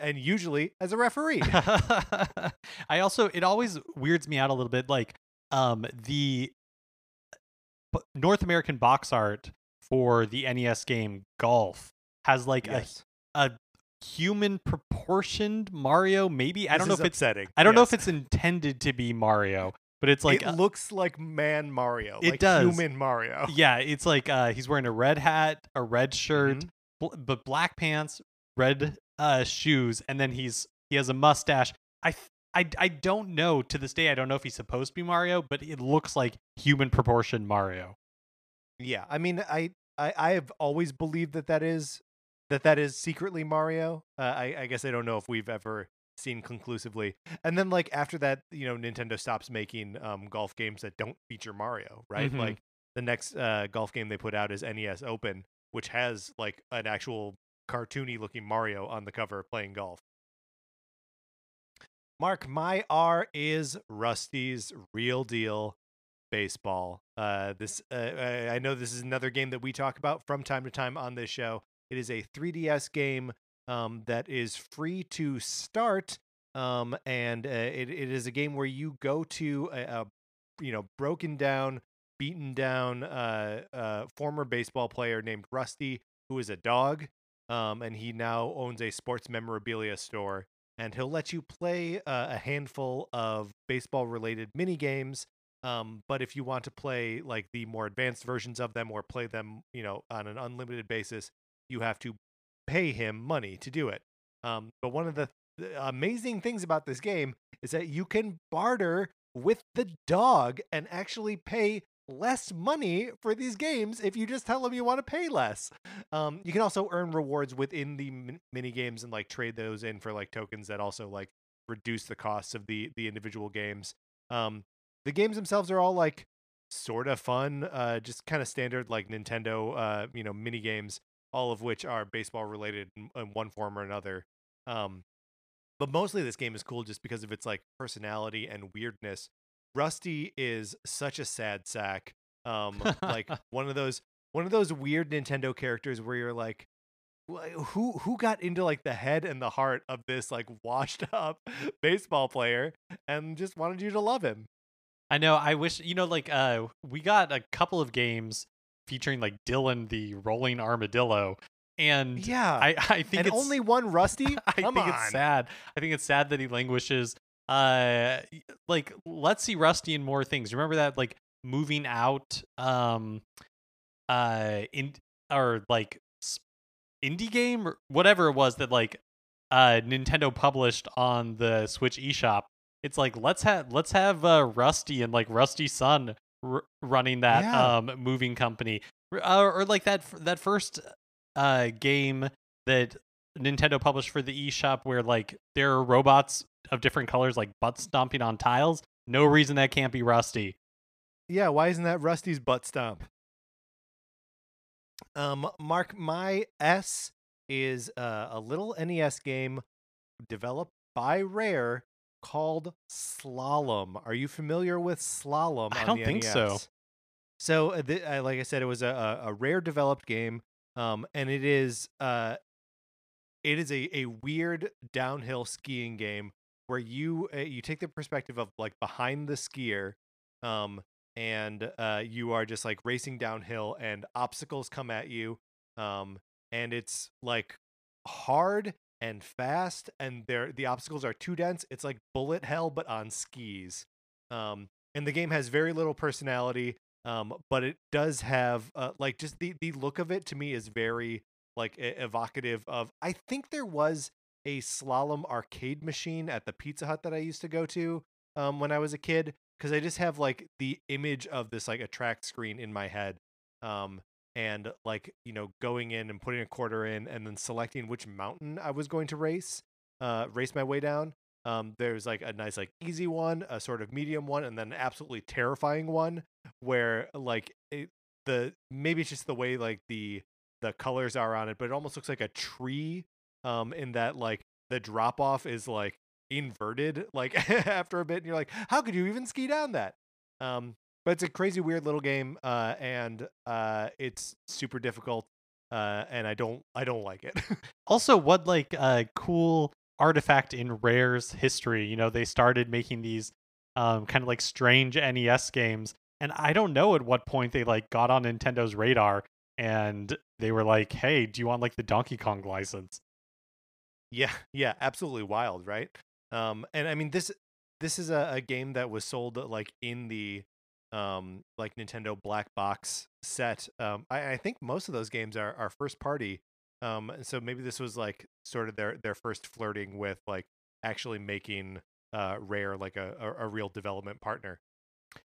Speaker 1: and usually as a referee.
Speaker 2: I also it always weirds me out a little bit like um the North American box art for the NES game Golf has like
Speaker 1: yes.
Speaker 2: a a human proportioned Mario maybe I
Speaker 1: This
Speaker 2: don't know if it's
Speaker 1: upsetting.
Speaker 2: I don't know if it's intended to be Mario but it's like
Speaker 1: it
Speaker 2: uh,
Speaker 1: looks like man Mario.
Speaker 2: It
Speaker 1: like
Speaker 2: does.
Speaker 1: human Mario.
Speaker 2: yeah it's like uh he's wearing a red hat a red shirt
Speaker 1: Mhm.
Speaker 2: bl- but black pants, red uh, shoes, and then he's he has a mustache. I, th- I I don't know to this day. I don't know if he's supposed to be Mario, but it looks like human proportion Mario.
Speaker 1: Yeah, I mean, I, I I have always believed that that is that that is secretly Mario. Uh, I I guess I don't know if we've ever seen conclusively. And then like after that, you know, Nintendo stops making um golf games that don't feature Mario, right?
Speaker 2: Mhm.
Speaker 1: Like the next uh golf game they put out is NES Open, which has like an actual cartoony looking Mario on the cover playing golf. Mark, my R is Rusty's real deal baseball. Uh, this uh, I know this is another game that we talk about from time to time on this show. It is a 3DS game um, that is free to start, um, and uh, it, it is a game where you go to a, a you know broken down, beaten down uh, uh, former baseball player named Rusty, who is a dog, um, and he now owns a sports memorabilia store. And he'll let you play uh, a handful of baseball related mini games um, but if you want to play like the more advanced versions of them or play them, you know, on an unlimited basis, you have to pay him money to do it. Um, but one of the th- amazing things about this game is that you can barter with the dog and actually pay less money for these games if you just tell them you want to pay less. Um, you can also earn rewards within the min- mini games and like trade those in for like tokens that also like reduce the costs of the the individual games. Um, the games themselves are all like sort of fun, uh, just kind of standard like Nintendo, uh, you know, mini games, all of which are baseball related in, in one form or another. Um, but mostly this game is cool just because of its like personality and weirdness. Rusty is such a sad sack. Um, like one of those one of those weird Nintendo characters where you're like, who who got into like the head and the heart of this like washed up baseball player and just wanted you to love him.
Speaker 2: I know. I wish you know, like, uh, we got a couple of games featuring like Dillon the rolling armadillo, and
Speaker 1: Yeah.
Speaker 2: I I think
Speaker 1: and
Speaker 2: it's
Speaker 1: only one Rusty?
Speaker 2: I
Speaker 1: Come
Speaker 2: think
Speaker 1: on.
Speaker 2: it's sad. I think it's sad that he languishes. Uh, like let's see Rusty and more things. Remember that like moving out, um, uh, in or like indie game or whatever it was that like uh Nintendo published on the Switch eShop. It's like let's have let's have uh, Rusty and like Rusty Sun r- running that
Speaker 1: Yeah.
Speaker 2: um moving company, R- uh, or like that f- that first uh game that Nintendo published for the eShop where like there are robots of different colors like butt stomping on tiles. No reason that can't be Rusty.
Speaker 1: Yeah, why isn't that Rusty's butt stomp? Um, Mark, my S is uh, a little NES game developed by Rare called Slalom. Are you familiar with Slalom?
Speaker 2: I don't think so.
Speaker 1: So, uh, th- uh, like I said, it was a, a, a Rare developed game, um, and it is uh, it is a, a weird downhill skiing game where you uh, you take the perspective of like behind the skier, um, and uh, you are just like racing downhill, and obstacles come at you, um, and it's like hard and fast, and there the obstacles are too dense. It's like bullet hell, but on skis. Um, and the game has very little personality, um, but it does have uh, like just the the look of it to me is very like evocative of. I think there was a slalom arcade machine at the Pizza Hut that I used to go to um, when I was a kid because I just have like the image of this like attract screen in my head. Um, and like you know going in and putting a quarter in and then selecting which mountain I was going to race uh race my way down um there's like a nice like easy one a sort of medium one and then an absolutely terrifying one where like it, the maybe it's just the way like the the colors are on it but it almost looks like a tree um in that like the drop off is like inverted like after a bit and you're like how could you even ski down that um but it's a crazy weird little game uh and uh it's super difficult uh and i don't i don't like it
Speaker 2: Also, what like a cool artifact in Rare's history. You know, they started making these um, kind of like strange NES games, and I don't know at what point they like got on Nintendo's radar and they were like, "Hey, do you want like the Donkey Kong license?"
Speaker 1: Yeah yeah absolutely wild right um and i mean this this is a, a game that was sold uh, like in the um like nintendo black box set um i, I think most of those games are, are first party um and so maybe this was like sort of their their first flirting with like actually making uh rare like a, a, a real development partner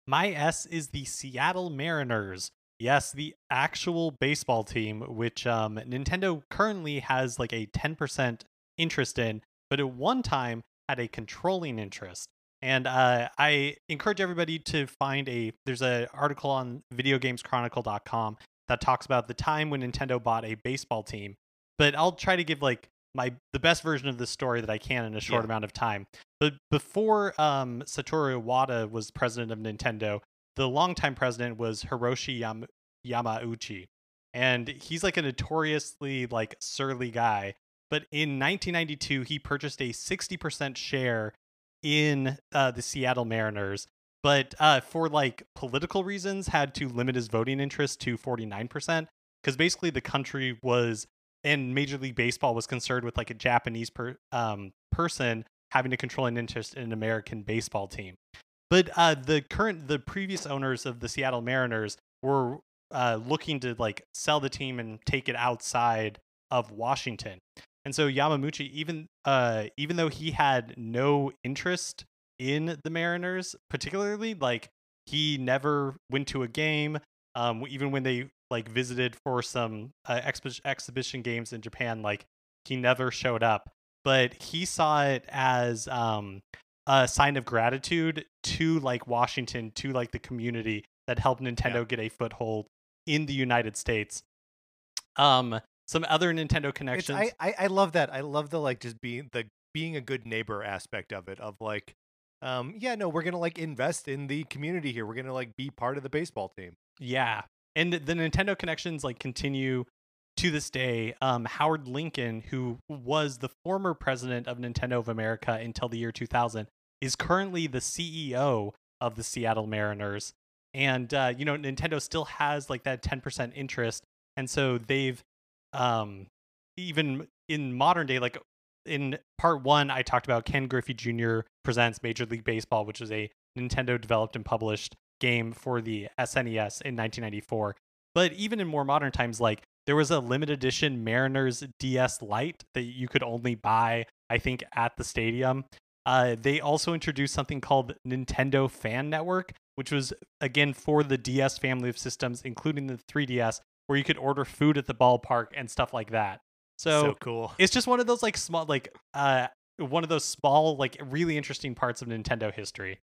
Speaker 2: My S is the Seattle Mariners. Yes, the actual baseball team, which um, Nintendo currently has like a 10% interest in, but at one time had a controlling interest. And uh, I encourage everybody to find a. There's an article on VideoGamesChronicle.com that talks about the time when Nintendo bought a baseball team. But I'll try to give like my the best version of the story that I can in a short
Speaker 1: Yeah.
Speaker 2: amount of time. But before um, Satoru Iwata was president of Nintendo, the longtime president was Hiroshi Yam- Yamauchi, and he's like a notoriously like surly guy. But in 1992, he purchased a 60% share in uh, the Seattle Mariners, but uh, for like political reasons, had to limit his voting interest to 49% because basically the country was and Major League Baseball was concerned with like a Japanese per, um, person having to control an interest in an American baseball team. But uh, the current, the previous owners of the Seattle Mariners were uh, looking to like sell the team and take it outside of Washington. And so Yamamuchi, even uh, even though he had no interest in the Mariners, particularly, like he never went to a game. Um, even when they like visited for some uh, exhibition games in Japan, like he never showed up. But he saw it as um, a sign of gratitude to like Washington, to like the community that helped Nintendo get a foothold in the United States. Um, some other Nintendo connections.
Speaker 1: I, I I love that. I love the like just being the being a good neighbor aspect of it. Of like, um, yeah, no, we're gonna like invest in the community here. We're gonna like be part of the baseball team.
Speaker 2: Yeah. And the Nintendo connections like continue to this day. Um, Howard Lincoln, who was the former president of Nintendo of America until the year 2000, is currently the CEO of the Seattle Mariners. And uh, you know, Nintendo still has like that 10% interest. And so they've um even in modern day, like in part one, I talked about Ken Griffey Jr. presents Major League Baseball, which is a Nintendo developed and published game for the SNES in 1994. But even in more modern times, like there was a limited edition Mariners DS Lite that you could only buy, I think, at the stadium. Uh, they also introduced something called Nintendo Fan Network, which was again for the DS family of systems, including the 3DS, where you could order food at the ballpark and stuff like that.
Speaker 1: So, cool.
Speaker 2: it's just one of those like small like uh one of those small like really interesting parts of Nintendo history.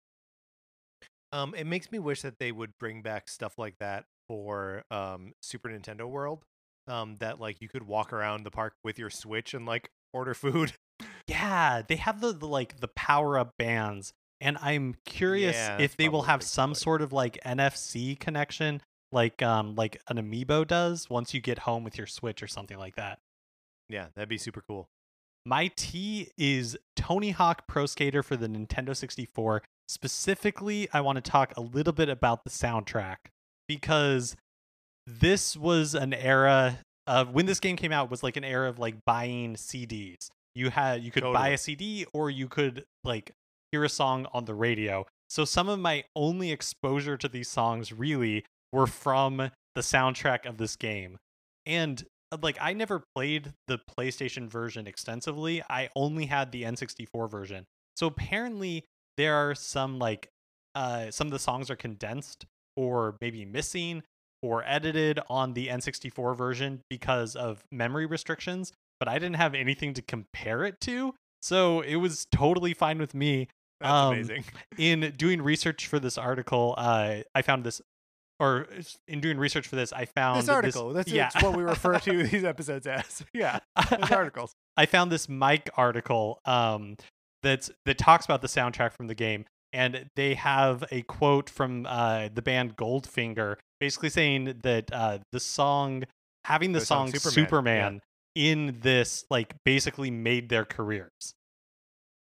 Speaker 1: Um, it makes me wish that they would bring back stuff like that for um Super Nintendo World. Um, that like you could walk around the park with your Switch and like order food.
Speaker 2: Yeah, they have the, the like the power up bands, and I'm curious
Speaker 1: Yeah,
Speaker 2: if they will have some sort of like NFC connection, like um like an amiibo does once you get home with your Switch or something like that.
Speaker 1: Yeah, that'd be super cool.
Speaker 2: My T is Tony Hawk Pro Skater for the Nintendo 64. Specifically, I want to talk a little bit about the soundtrack because this was an era of when this game came out was like an era of like buying CDs. You had you could buy a CD or you could like hear a song on the radio. So some of my only exposure to these songs really were from the soundtrack of this game. And uh, like I never played the PlayStation version extensively. I only had the N64 version. So apparently there are some like uh some of the songs are condensed or maybe missing or edited on the N64 version because of memory restrictions, but I didn't have anything to compare it to. So it was totally fine with me.
Speaker 1: That's
Speaker 2: Um,
Speaker 1: amazing.
Speaker 2: In doing research for this article, uh, I found this, or in doing research for this, I found
Speaker 1: This article. That's
Speaker 2: yeah.
Speaker 1: what we refer to these episodes as. Yeah, those articles.
Speaker 2: I found this Mic article um, that's that talks about the soundtrack from the game, and they have a quote from uh, the band Goldfinger, basically saying that uh, the song, having the
Speaker 1: The song
Speaker 2: song
Speaker 1: Superman,
Speaker 2: Superman,
Speaker 1: yeah.
Speaker 2: in this, like basically made their careers.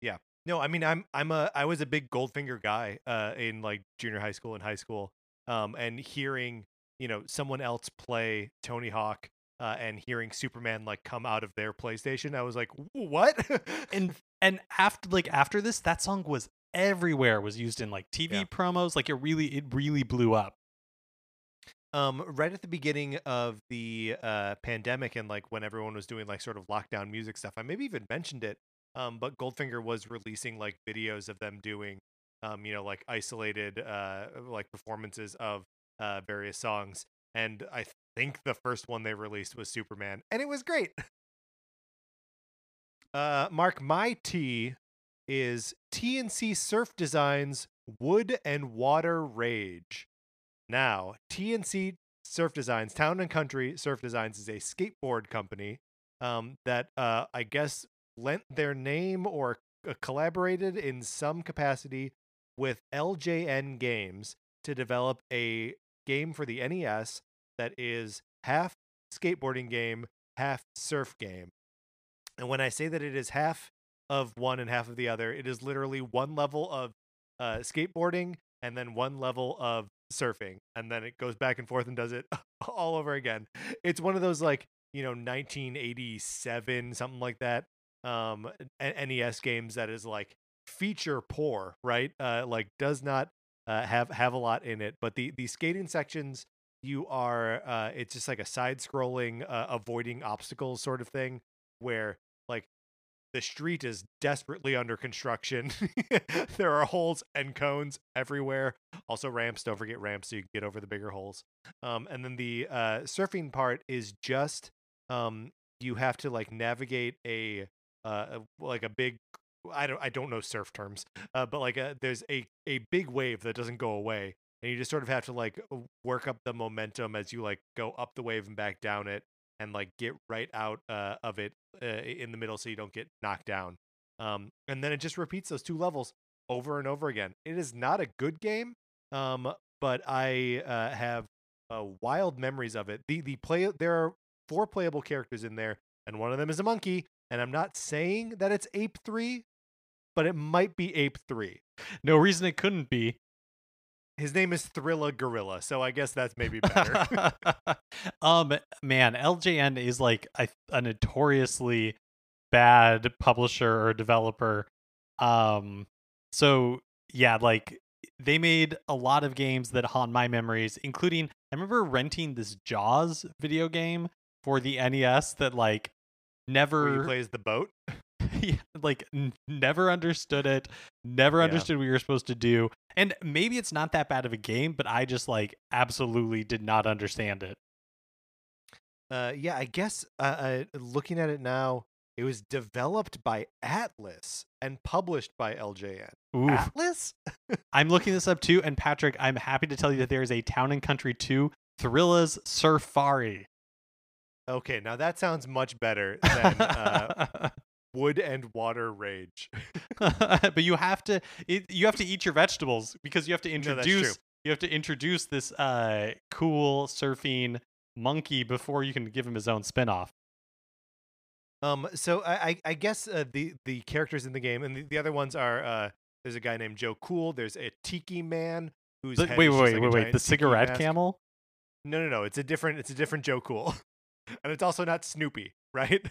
Speaker 2: Yeah.
Speaker 1: No, I mean I'm I'm a I was a big Goldfinger guy uh in like junior high school and high school. Um and hearing, you know, someone else play Tony Hawk uh and hearing Superman like come out of their PlayStation, I was like, "What?"
Speaker 2: and and after like after this, that song was everywhere. Was used in like TV
Speaker 1: Yeah.
Speaker 2: promos. Like it really, it really blew up.
Speaker 1: um right at the beginning of the uh pandemic and like when everyone was doing like sort of lockdown music stuff, I maybe even mentioned it. Um but Goldfinger was releasing like videos of them doing um you know like isolated uh like performances of uh various songs and I think the first one they released was Superman and it was great. Uh Mark my T is TNC Surf Designs Wood and Water Rage. Now, TNC Surf Designs, Town and Country Surf Designs is a skateboard company um, that uh, I guess lent their name or uh, collaborated in some capacity with LJN Games to develop a game for the NES that is half skateboarding game, half surf game. And when I say that it is half of one and half of the other, it is literally one level of uh, skateboarding and then one level of surfing and then it goes back and forth and does it all over again it's one of those like you know 1987 something like that um nes games that is like feature poor right uh like does not uh, have have a lot in it but the the skating sections you are uh it's just like a side scrolling uh, avoiding obstacles sort of thing where like the street is desperately under construction. there are holes and cones everywhere. Also ramps. Don't forget ramps so you can get over the bigger holes. Um, and then the uh, surfing part is just um, you have to like navigate a uh, like a big. I don't I don't know surf terms, uh, but like a, there's a a big wave that doesn't go away, and you just sort of have to like work up the momentum as you like go up the wave and back down it, and like get right out uh, of it uh, in the middle so you don't get knocked down. Um, and then it just repeats those two levels over and over again. It is not a good game, um, but I uh, have uh, wild memories of it. The the play there are four playable characters in there, and one of them is a monkey. And I'm not saying that it's Ape Three, but it might be Ape Three.
Speaker 2: No reason it couldn't be.
Speaker 1: His name is Thrilla Gorilla, so I guess that's maybe better.
Speaker 2: um, man, LJN is like a, a notoriously bad publisher or developer. Um, so yeah, like they made a lot of games that haunt my memories, including I remember renting this Jaws video game for the NES that like never
Speaker 1: plays the boat.
Speaker 2: like n- never understood it never
Speaker 1: Yeah.
Speaker 2: understood what you were supposed to do and maybe it's not that bad of a game but i just like absolutely did not understand it
Speaker 1: Uh, yeah, I guess uh, uh, looking at it now, it was developed by Atlus and published by LJN.
Speaker 2: Oof.
Speaker 1: Atlus?
Speaker 2: i'm looking this up too and patrick i'm happy to tell you that there is a town and country 2 thrilla's surfari
Speaker 1: Okay, now that sounds much better than uh, wood and water rage.
Speaker 2: but you have to it, you have to eat your vegetables because you have to introduce
Speaker 1: true.
Speaker 2: you have to introduce this uh cool surfing monkey before you can give him his own spin-off.
Speaker 1: Um, so I, I, I guess uh, the the characters in the game and the, the other ones are uh, there's a guy named Joe Cool. There's a Tiki Man who's
Speaker 2: The- wait, wait, wait,
Speaker 1: like
Speaker 2: wait, wait. The cigarette
Speaker 1: mask.
Speaker 2: camel?
Speaker 1: No, no, no. It's a different. It's a different Joe Cool, and it's also not Snoopy, right?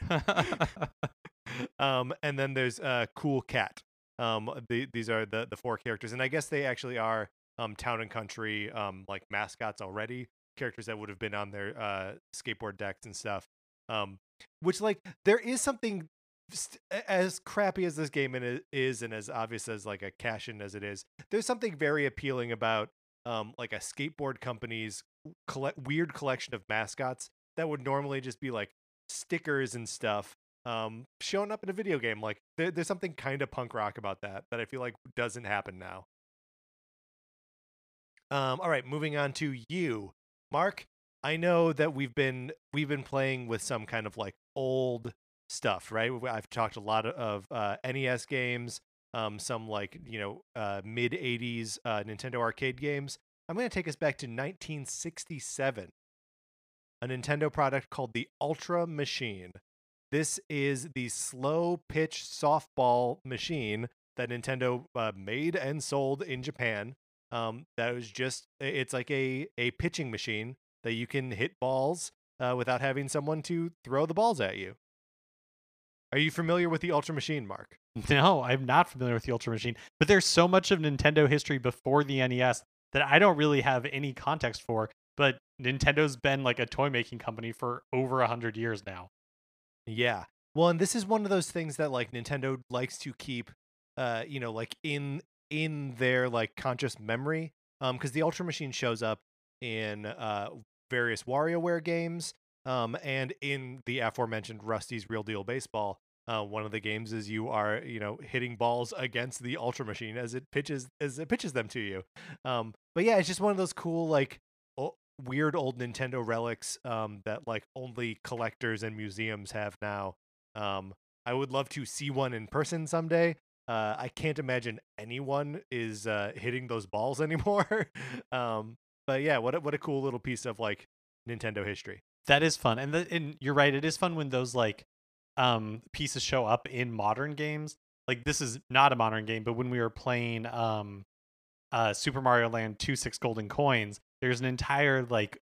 Speaker 1: Um, and then there's uh, Cool Cat. Um, the, these are the the four characters, and I guess they actually are um town and country um like mascots already, characters that would have been on their uh skateboard decks and stuff. Um, which like there is something st- as crappy as this game is, and as obvious as like a cash in as it is. There's something very appealing about um like a skateboard company's collect weird collection of mascots that would normally just be like stickers and stuff um showing up in a video game like there, there's something kind of punk rock about that that i feel like doesn't happen now. Um all right moving on to you. Mark i know that we've been we've been playing with some kind of like old stuff right? I've talked a lot of uh nes games um some like you know uh mid 80s uh nintendo arcade games. I'm going to take us back to 1967 a Nintendo product called the Ultra Machine. This is the slow pitch softball machine that Nintendo uh, made and sold in Japan. Um, that was just it's like a a pitching machine that you can hit balls uh, without having someone to throw the balls at you. Are you familiar with the Ultra Machine, Mark?
Speaker 2: No, I'm not familiar with the Ultra Machine, but there's so much of Nintendo history before the NES that I don't really have any context for. But Nintendo's been like a toy making company for over a hundred years now.
Speaker 1: Yeah. Well, and this is one of those things that like Nintendo likes to keep uh you know like in in their like conscious memory um cuz the Ultra Machine shows up in uh various WarioWare games um and in the aforementioned Rusty's Real Deal Baseball. Uh, one of the games is you are you know hitting balls against the Ultra Machine as it pitches as it pitches them to you. Um but yeah, it's just one of those cool like weird old Nintendo relics um, that like only collectors and museums have now. Um, I would love to see one in person someday. Uh, I can't imagine anyone is uh, hitting those balls anymore. um, but yeah, what a, what a cool little piece of like Nintendo history.
Speaker 2: That is fun, and the, and you're right. It is fun when those like um pieces show up in modern games. Like this is not a modern game, but when we were playing um uh Super Mario Land 2 6 golden coins, there's an entire like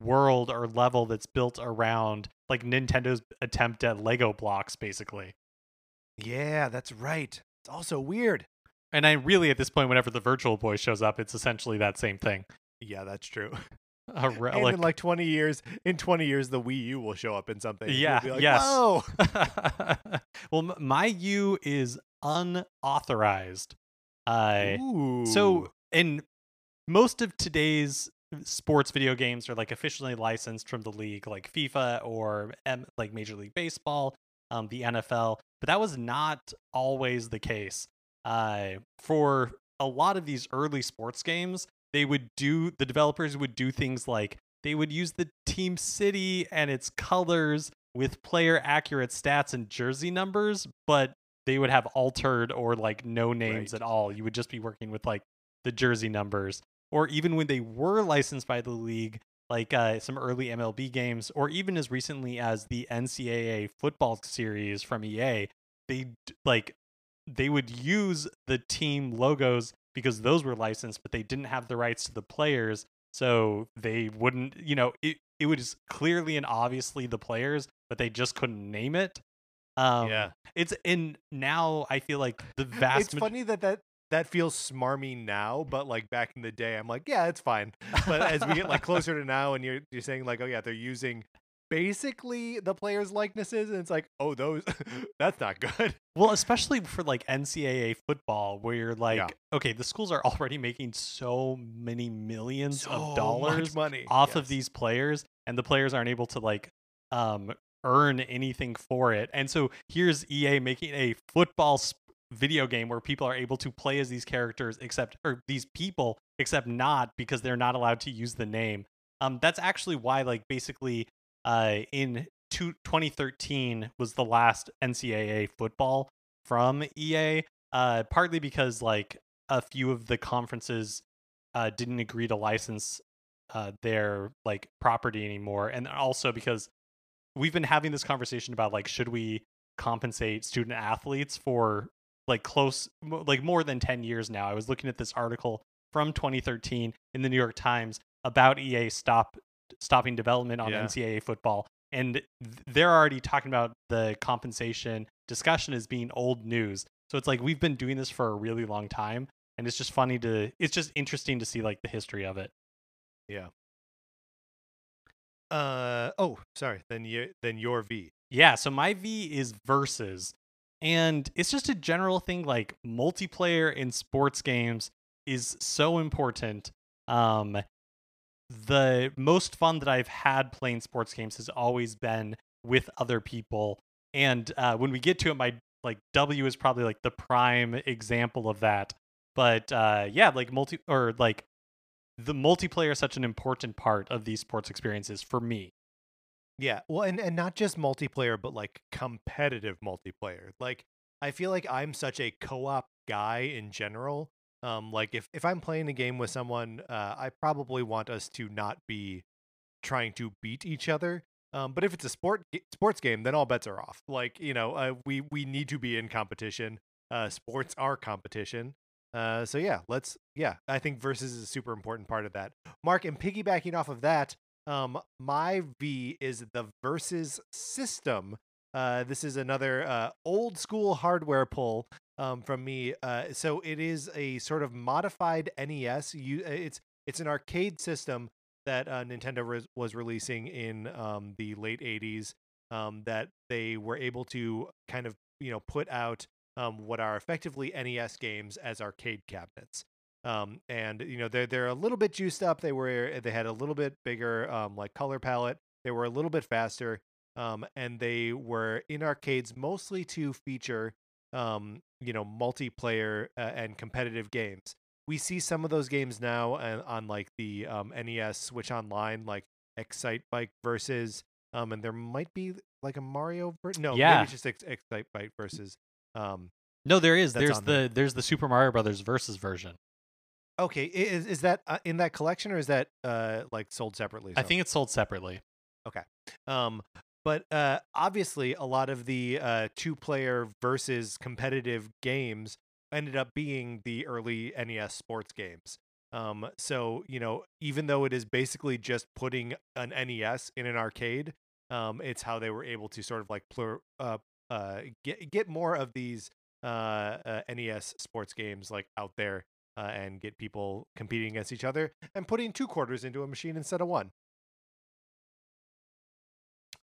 Speaker 2: world or level that's built around like Nintendo's attempt at Lego blocks basically.
Speaker 1: Yeah, that's right. It's also weird.
Speaker 2: And I really at this point whenever the Virtual Boy shows up, it's essentially that same thing.
Speaker 1: Yeah, that's true.
Speaker 2: A
Speaker 1: and in like 20 years, in 20 years, the Wii U will show up in something.
Speaker 2: Yeah,
Speaker 1: be like,
Speaker 2: yes.
Speaker 1: Whoa.
Speaker 2: well, my U is unauthorized. Uh,
Speaker 1: Ooh.
Speaker 2: so, in most of today's sports video games are like officially licensed from the league, like FIFA or M- like Major League Baseball, um, the NFL. But that was not always the case. Uh, for a lot of these early sports games, they would do the developers would do things like they would use the team city and its colors with player accurate stats and jersey numbers, but they would have altered or like no names
Speaker 1: Right.
Speaker 2: at all. You would just be working with like the jersey numbers. Or even when they were licensed by the league, like uh, some early MLB games, or even as recently as the NCAA football series from EA, they like they would use the team logos because those were licensed, but they didn't have the rights to the players, so they wouldn't. You know, it it was clearly and obviously the players, but they just couldn't name it. Um,
Speaker 1: yeah.
Speaker 2: it's in now I feel like the vast.
Speaker 1: It's
Speaker 2: maj-
Speaker 1: funny that that that feels smarmy now, but like back in the day, I'm like, yeah, it's fine. But as we get like closer to now, and you're you're saying like, oh yeah, they're using basically the players' likenesses, and it's like, oh, those that's not good.
Speaker 2: Well, especially for like NCAA football, where you're like,
Speaker 1: Yeah.
Speaker 2: okay, the schools are already making so many millions
Speaker 1: So
Speaker 2: of dollars
Speaker 1: money
Speaker 2: off of these players, and the players aren't able to like um earn anything for it. And so here's EA making a football video game where people are able to play as these characters, except or these people, except not because they're not allowed to use the name. Um, that's actually why, like, basically, uh, in two, 2013 was the last NCAA football from EA. Uh, partly because like a few of the conferences uh, didn't agree to license uh, their like property anymore, and also because we've been having this conversation about like should we compensate student athletes for like close like more than 10 years now. I was looking at this article from 2013 in the New York Times about EA stop stopping development on
Speaker 1: Yeah.
Speaker 2: NCAA football and they're already talking about the compensation discussion as being old news. So it's like we've been doing this for a really long time and it's just funny to it's just interesting to see like the history of it.
Speaker 1: Yeah. Uh oh, sorry. Then you then your V.
Speaker 2: Yeah, so my V is versus. And it's just a general thing like multiplayer in sports games is so important. Um the most fun that I've had playing sports games has always been with other people. And uh when we get to it my like W is probably like the prime example of that. But uh yeah, like multi or like the multiplayer is such an important part of these sports experiences for me.
Speaker 1: Yeah. Well, and and not just multiplayer, but like competitive multiplayer. Like I feel like I'm such a co-op guy in general. Um, like if if I'm playing a game with someone, uh, I probably want us to not be trying to beat each other. Um, but if it's a sport sports game, then all bets are off. Like you know, uh, we we need to be in competition. Uh, sports are competition. Uh, so yeah, let's yeah. I think versus is a super important part of that. Mark, and piggybacking off of that, um, my V is the versus system. Uh, this is another uh, old school hardware pull um, from me. Uh, so it is a sort of modified NES. You, uh, it's it's an arcade system that uh, Nintendo res- was releasing in um, the late '80s. Um, that they were able to kind of you know put out um, what are effectively NES games as arcade cabinets. Um, and you know they're they're a little bit juiced up. They were they had a little bit bigger um, like color palette. They were a little bit faster, um, and they were in arcades mostly to feature um, you know multiplayer uh, and competitive games. We see some of those games now on, on like the um, NES Switch Online, like Excite Bike versus, um, and there might be like a Mario. Ver- no,
Speaker 2: Yeah.
Speaker 1: maybe just Ex- Excitebike versus. Um,
Speaker 2: No, there is. There's the
Speaker 1: there.
Speaker 2: there's the Super Mario Brothers versus version.
Speaker 1: Okay, is is that uh, in that collection or is that uh like sold separately?
Speaker 2: I think it's sold separately. Okay.
Speaker 1: Um, but uh, obviously, a lot of the uh, two-player versus competitive games ended up being the early NES sports games. Um, so you know, even though it is basically just putting an NES in an arcade, um, it's how they were able to sort of like plur- uh, uh, get get more of these uh, uh, NES sports games like out there uh, and get people competing against each other and putting two quarters into a machine instead of one.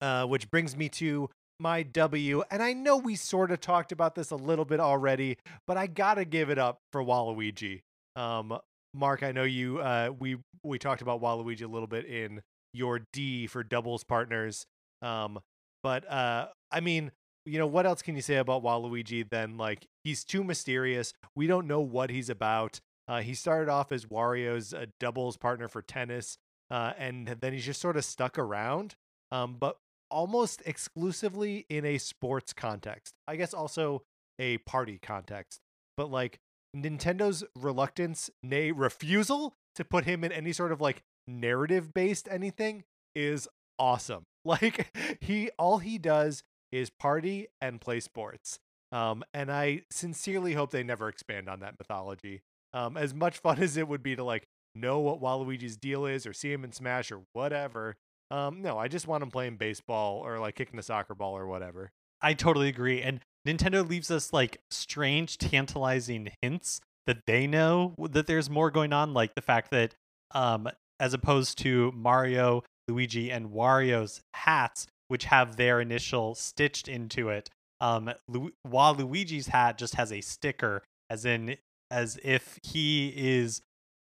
Speaker 1: Uh, which brings me to my W. And I know we sort of talked about this a little bit already, but I gotta give it up for Waluigi. Um, Mark, I know you. Uh, we we talked about Waluigi a little bit in your D for doubles partners. Um, but uh, I mean, you know, what else can you say about Waluigi? Then like he's too mysterious. We don't know what he's about. Uh, he started off as Wario's uh, doubles partner for tennis, uh, and then he's just sort of stuck around. Um, but almost exclusively in a sports context. I guess also a party context. But like Nintendo's reluctance, nay refusal to put him in any sort of like narrative based anything is awesome. Like he all he does is party and play sports. Um and I sincerely hope they never expand on that mythology. Um as much fun as it would be to like know what Waluigi's deal is or see him in Smash or whatever. Um, no, I just want him playing baseball or like kicking a soccer ball or whatever.
Speaker 2: I totally agree. And Nintendo leaves us like strange, tantalizing hints that they know that there's more going on, like the fact that um as opposed to Mario, Luigi, and Wario's hats, which have their initial stitched into it, um Lu- while Luigi's hat just has a sticker, as in as if he is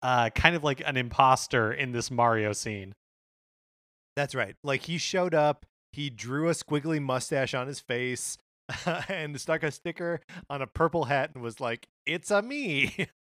Speaker 2: uh kind of like an imposter in this Mario scene.
Speaker 1: That's right. Like he showed up, he drew a squiggly mustache on his face and stuck a sticker on a purple hat and was like, "It's a me."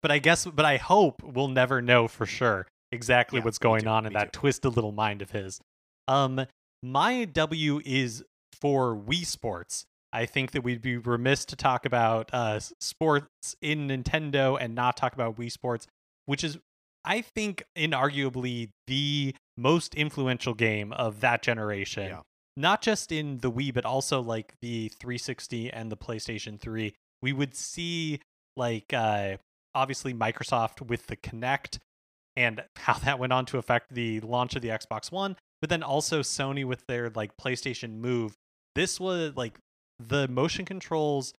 Speaker 2: But I guess, but I hope we'll never know for sure exactly
Speaker 1: Yeah,
Speaker 2: what's going
Speaker 1: too,
Speaker 2: on in that
Speaker 1: too.
Speaker 2: twisted little mind of his. Um, my W is for Wii Sports. I think that we'd be remiss to talk about uh, sports in Nintendo and not talk about Wii Sports, which is, I think, inarguably the most influential game of that generation.
Speaker 1: Yeah.
Speaker 2: Not just in the Wii, but also like the 360 and the PlayStation 3. We would see like uh, obviously Microsoft with the Kinect and how that went on to affect the launch of the Xbox One, but then also Sony with their like PlayStation Move. This was like the motion controls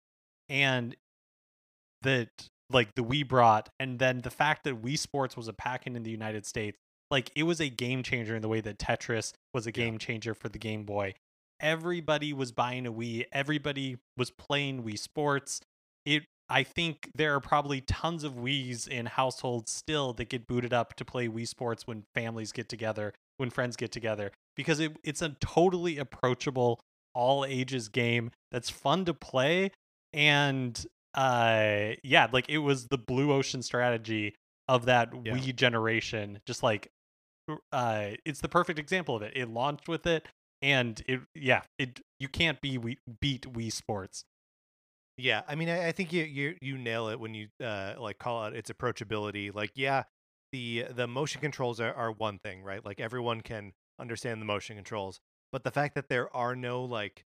Speaker 2: and that like the Wii brought, and then the fact that Wii Sports was a pack-in in the United States, like it was a game changer in the way that Tetris was a game changer for the Game Boy. Everybody was buying a Wii. Everybody was playing Wii Sports. It I think there are probably tons of Wii's in households still that get booted up to play Wii Sports when families get together, when friends get together, because it, it's a totally approachable, all ages game that's fun to play. And uh, yeah, like it was the blue ocean strategy of that
Speaker 1: Yeah.
Speaker 2: Wii generation. Just like, uh, it's the perfect example of it. It launched with it, and it, yeah, it you can't be Wii, beat Wii Sports.
Speaker 1: Yeah, I mean, I, I think you you you nail it when you uh like call out its approachability. Like, yeah, the the motion controls are, are one thing, right? Like everyone can understand the motion controls, but the fact that there are no like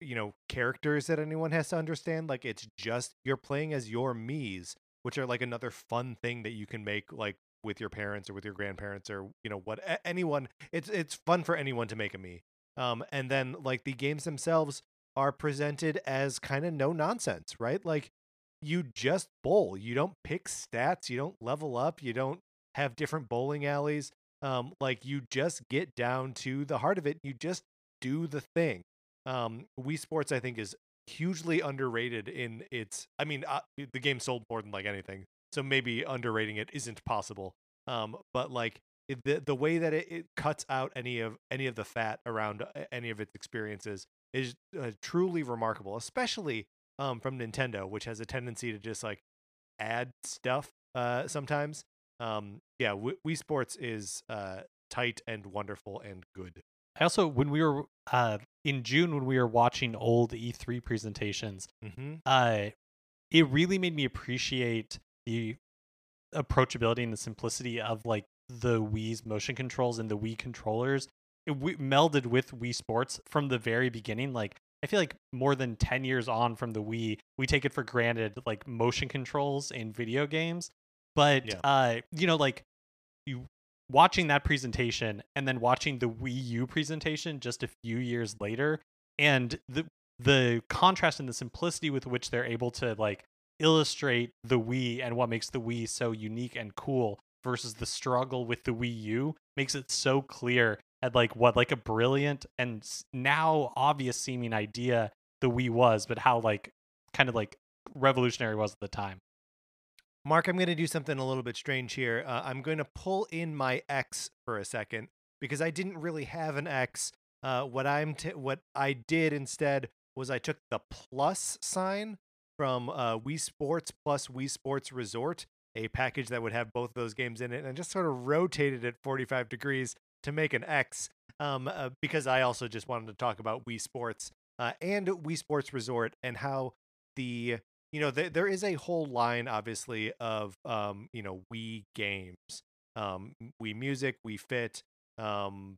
Speaker 1: you know characters that anyone has to understand, like it's just you're playing as your Mii's, which are like another fun thing that you can make like with your parents or with your grandparents or you know what anyone. It's it's fun for anyone to make a Mii. Um, and then like the games themselves are presented as kind of no nonsense, right? Like you just bowl. You don't pick stats, you don't level up, you don't have different bowling alleys. Um like you just get down to the heart of it. You just do the thing. Um Wii Sports I think is hugely underrated in its I mean uh, the game sold more than like anything. So maybe underrating it isn't possible. Um but like it, the the way that it, it cuts out any of any of the fat around uh, any of its experiences is uh, truly remarkable, especially um, from Nintendo, which has a tendency to just like add stuff uh, sometimes. Um, yeah, w- Wii Sports is uh, tight and wonderful and good.
Speaker 2: I also, when we were uh, in June, when we were watching old E3 presentations,
Speaker 1: Mm-hmm.
Speaker 2: uh, it really made me appreciate the approachability and the simplicity of like the Wii's motion controls and the Wii controllers. It w- melded with Wii Sports from the very beginning. Like I feel like more than ten years on from the Wii, we take it for granted like motion controls in video games. But
Speaker 1: Yeah.
Speaker 2: uh, you know, like you watching that presentation and then watching the Wii U presentation just a few years later, and the the contrast and the simplicity with which they're able to like illustrate the Wii and what makes the Wii so unique and cool versus the struggle with the Wii U makes it so clear at like what like a brilliant and now obvious seeming idea the Wii was, but how like kind of like revolutionary was at the time.
Speaker 1: Mark, I'm going to do something a little bit strange here. Uh, I'm going to pull in my X for a second because I didn't really have an X. Uh, what I'm t- what I did instead was I took the plus sign from uh, Wii Sports plus Wii Sports Resort, a package that would have both those games in it, and just sort of rotated it 45 degrees to make an X. Um, uh, because I also just wanted to talk about Wii Sports uh, and Wii Sports Resort and how the you know th- there is a whole line obviously of um you know Wii games, um Wii Music, Wii Fit, um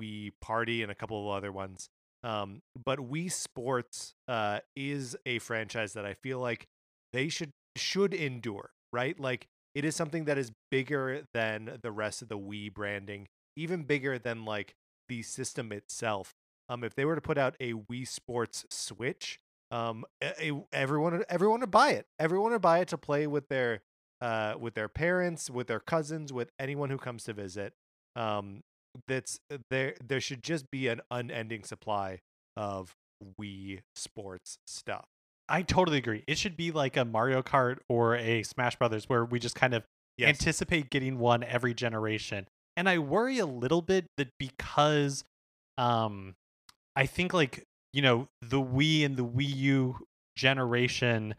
Speaker 1: Wii Party, and a couple of other ones. Um, but Wii Sports uh, is a franchise that I feel like they should should endure, right? Like it is something that is bigger than the rest of the Wii branding, even bigger than like the system itself. Um, if they were to put out a Wii Sports Switch, um, e- e- everyone would- everyone would buy it. Everyone would buy it to play with their uh with their parents, with their cousins, with anyone who comes to visit. Um, that's there. There should just be an unending supply of Wii Sports stuff.
Speaker 2: I totally agree. It should be like a Mario Kart or a Smash Brothers where we just kind of
Speaker 1: Yes.
Speaker 2: anticipate getting one every generation. And I worry a little bit that because um I think like, you know, the Wii and the Wii U generation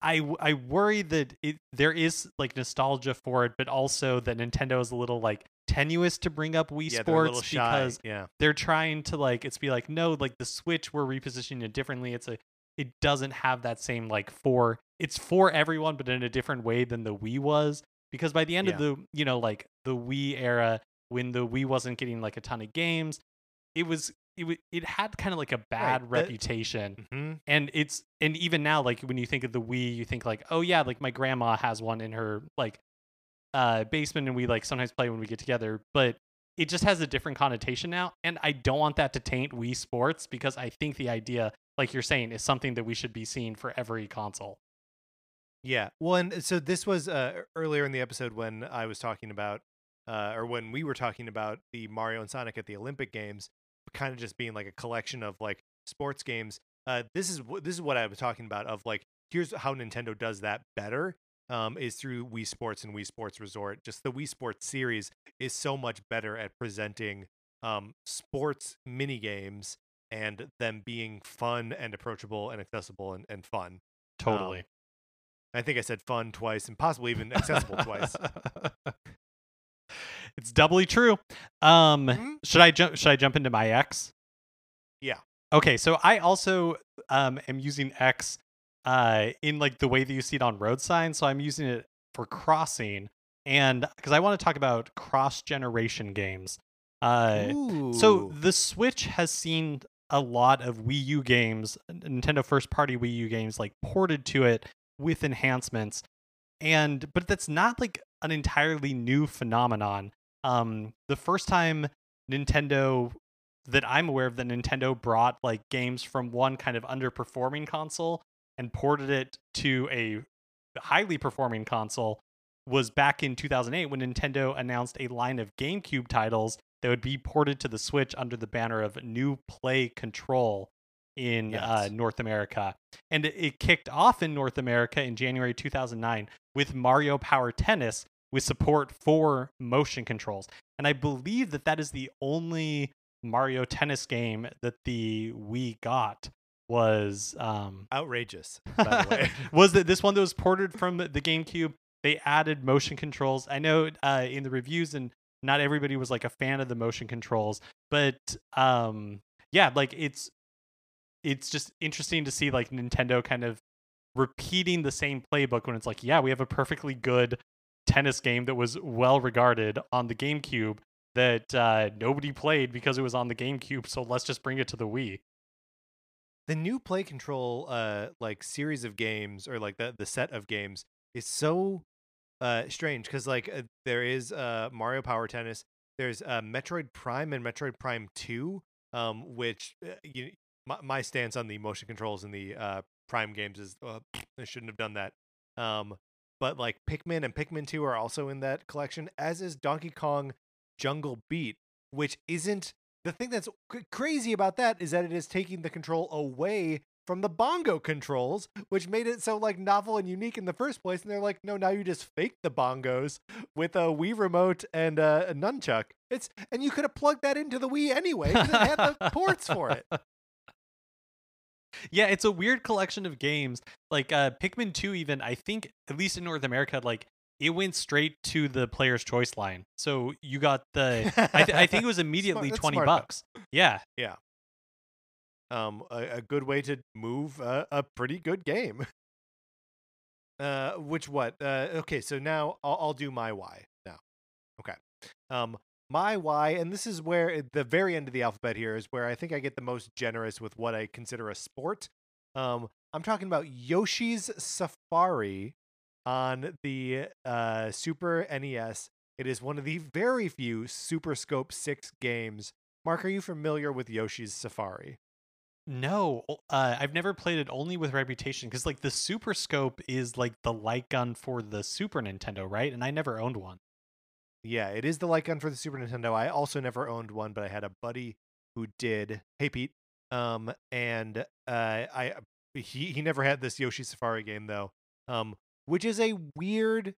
Speaker 2: I I worry that it there is like nostalgia for it, but also that Nintendo is a little like tenuous to bring up Wii
Speaker 1: yeah,
Speaker 2: Sports
Speaker 1: shy.
Speaker 2: because
Speaker 1: yeah,
Speaker 2: they're trying to like it's be like no like the switch we're repositioning it differently it's a it doesn't have that same like for it's for everyone but in a different way than the wii was because by the end of the you know like the wii era when the wii wasn't getting like a ton of games it was it, wa- it had kind of like a bad
Speaker 1: the-
Speaker 2: reputation.
Speaker 1: Hmm
Speaker 2: and it's and even now like when you think of the wii you think like oh yeah like my grandma has one in her like uh basement and we like sometimes play when we get together. But it just has a different connotation now and i don't want that to taint wii sports because i think the idea like you're saying is something that we should be seeing for every console
Speaker 1: Yeah. Well, and so this was uh, earlier in the episode when I was talking about, uh, or when we were talking about the Mario and Sonic at the Olympic Games, kind of just being like a collection of like sports games. Uh, this is this is what I was talking about. Of like, here's how Nintendo does that better. Um, is through Wii Sports and Wii Sports Resort. Just the Wii Sports series is so much better at presenting um, sports mini games and them being fun and approachable and accessible and, and fun.
Speaker 2: totally
Speaker 1: I think I said fun twice and possibly even accessible twice.
Speaker 2: it's doubly true um
Speaker 1: Mhm.
Speaker 2: should i jump should i jump into my x
Speaker 1: Yeah.
Speaker 2: okay so i also um am using x uh in like the way that you see it on road signs so i'm using it for crossing and because i want to talk about cross generation games uh so the switch has seen a lot of wii u games nintendo first party wii u games like ported to it with enhancements and but that's not like an entirely new phenomenon. Um the first time nintendo that i'm aware of that nintendo brought like games from one kind of underperforming console and ported it to a highly performing console was back in 2008 when nintendo announced a line of gamecube titles that would be ported to the switch under the banner of new play control in uh, north america and it, it kicked off in North America in January 2009 with Mario Power Tennis with support for motion controls. And I believe that that is the only Mario Tennis game that the Wii got was um
Speaker 1: outrageous, by the way.
Speaker 2: was that this one that was ported from the the GameCube. They added motion controls. I know uh, in the reviews and not everybody was like a fan of the motion controls, but um yeah, like it's it's just interesting to see like Nintendo kind of repeating the same playbook when it's like, yeah, we have a perfectly good tennis game that was well regarded on the GameCube that uh, nobody played because it was on the GameCube. So let's just bring it to the Wii.
Speaker 1: the new play control uh like series of games or like the the set of games is so uh strange because like uh, there is uh Mario Power Tennis, there's uh Metroid Prime and Metroid Prime Two, um which uh, you my, my stance on the motion controls in the uh Prime games is uh, I shouldn't have done that. Um, but like Pikmin and Pikmin Two are also in that collection, as is Donkey Kong Jungle Beat, which isn't the thing that's c- crazy about that is that it is taking the control away from the bongo controls, which made it so like novel and unique in the first place. And they're like, no, now you just fake the bongos with a Wii remote and uh, a nunchuck. It's and you could have plugged that into the Wii anyway it had the ports for it.
Speaker 2: Yeah, it's a weird collection of games. Like uh Pikmin 2 even, I think at least in North America like it went straight to the player's choice line. So you got the I, th- I think it was immediately
Speaker 1: that's
Speaker 2: 20
Speaker 1: smart, though.
Speaker 2: bucks. Yeah. Yeah.
Speaker 1: Um a, a good way to move a, a pretty good game uh which what uh okay so now I'll, I'll do my why now okay um my why and this is where the very end of the alphabet here is where i think i get the most generous with what i consider a sport um i'm talking about yoshi's safari on the uh super nes it is one of the very few super scope 6 games mark are you familiar with yoshi's safari
Speaker 2: No, uh, I've never played it only with Reputation because like the Super Scope is like the light gun for the Super Nintendo, right? And I never owned one.
Speaker 1: Yeah, it is the light gun for the Super Nintendo. I also never owned one, but I had a buddy who did. Hey Pete. Um and uh I he he never had this Yoshi Safari game though. Um which is a weird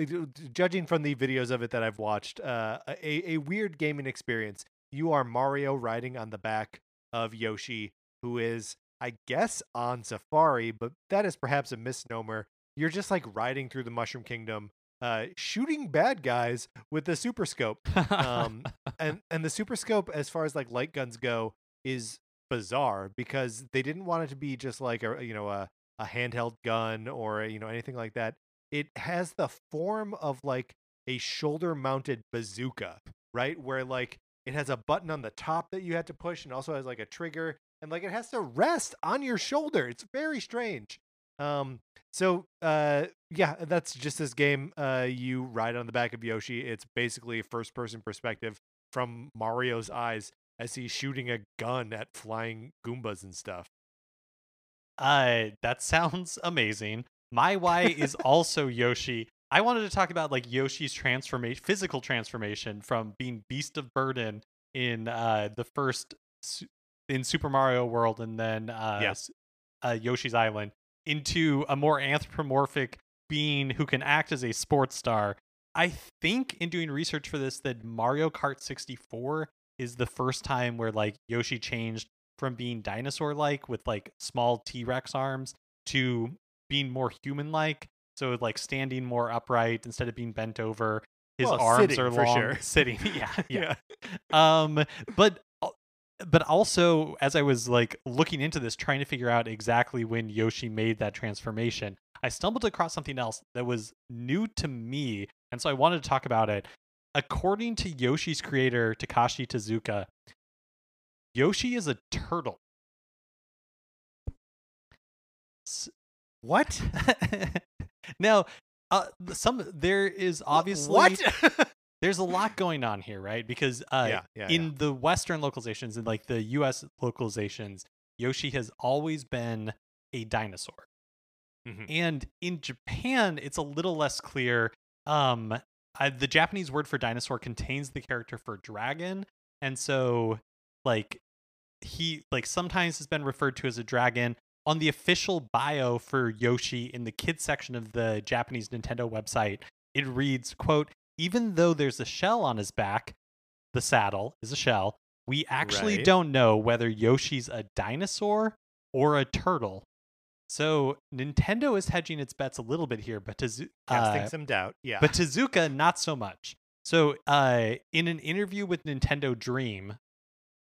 Speaker 1: uh, judging from the videos of it that I've watched, uh a a weird gaming experience. You are Mario riding on the back of Yoshi who is I guess on safari, but that is perhaps a misnomer. You're just like riding through the Mushroom Kingdom uh, shooting bad guys with the super scope. Um, and and the super scope, as far as like light guns go, is bizarre because they didn't want it to be just like a you know a a handheld gun or you know anything like that. It has the form of like a shoulder mounted bazooka, right? Where like it has a button on the top that you had to push and also has like a trigger and like it has to rest on your shoulder. It's very strange. Um so uh yeah, that's just this game. Uh you ride on the back of Yoshi. It's basically a first person perspective from Mario's eyes as he's shooting a gun at flying Goombas and stuff.
Speaker 2: Uh, that sounds amazing. My why is also Yoshi. I wanted to talk about like Yoshi's transformation, physical transformation from being Beast of Burden in uh the first su- in Super Mario World and then uh,
Speaker 1: Yeah.
Speaker 2: s- uh Yoshi's Island into a more anthropomorphic being who can act as a sports star. I think in doing research for this that Mario Kart 64 is the first time where like Yoshi changed from being dinosaur like with like small T-Rex arms to being more human like. So like standing more upright instead of being bent over. His
Speaker 1: Well,
Speaker 2: arms are
Speaker 1: for
Speaker 2: long.
Speaker 1: sure.
Speaker 2: Sitting. Yeah. Yeah. um but but also as I was like looking into this trying to figure out exactly when Yoshi made that transformation, I stumbled across something else that was new to me and so I wanted to talk about it. According to Yoshi's creator Takashi Tezuka, Yoshi is a turtle. S-
Speaker 1: What?
Speaker 2: now, uh, some there is obviously
Speaker 1: what?
Speaker 2: there's a lot going on here, right? Because uh,
Speaker 1: yeah, yeah,
Speaker 2: in the Western localizations and like the U.S. localizations, Yoshi has always been a dinosaur,
Speaker 1: Mhm.
Speaker 2: and in Japan, it's a little less clear. Um, uh, the Japanese word for dinosaur contains the character for dragon, and so like he like sometimes has been referred to as a dragon on the official bio for Yoshi in the kids section of the Japanese Nintendo website. It reads, "quote Even though there's a shell on his back, the saddle is a shell. We actually
Speaker 1: Right.
Speaker 2: don't know whether Yoshi's a dinosaur or a turtle." So Nintendo is hedging its bets a little bit here, but Tezu-
Speaker 1: Casting
Speaker 2: uh,
Speaker 1: some doubt. Yeah.
Speaker 2: but Tezuka, not so much. So, uh, in an interview with Nintendo Dream,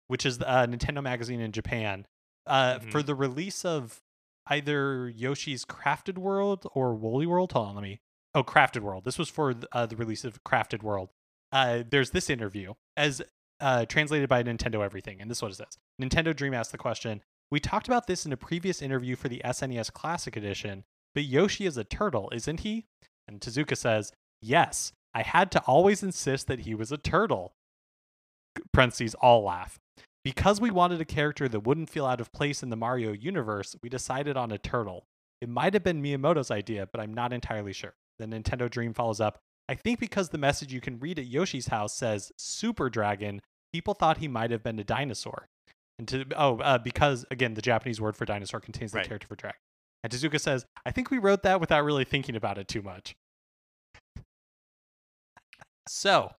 Speaker 2: which is uh, Nintendo magazine in Japan, uh,
Speaker 1: Mhm.
Speaker 2: for the release of either Yoshi's Crafted World or Woolly World. Hold on, let me. Oh, Crafted World. This was for uh, the release of Crafted World. Uh, there's this interview as uh, translated by Nintendo Everything, and this is what it says. Nintendo Dream asked the question. We talked about this in a previous interview for the SNES Classic Edition, but Yoshi is a turtle, isn't he? And Tezuka says, Yes, I had to always insist that he was a turtle. Parentheses, all laugh. Because we wanted a character that wouldn't feel out of place in the Mario universe, we decided on a turtle. It might have been Miyamoto's idea, but I'm not entirely sure. The Nintendo Dream follows up. I think because the message you can read at Yoshi's house says Super Dragon, people thought he might have been a dinosaur. And to oh, uh, because again, the Japanese word for dinosaur contains the
Speaker 1: Right.
Speaker 2: character for dragon. And Tezuka says, I think we wrote that without really thinking about it too much. So,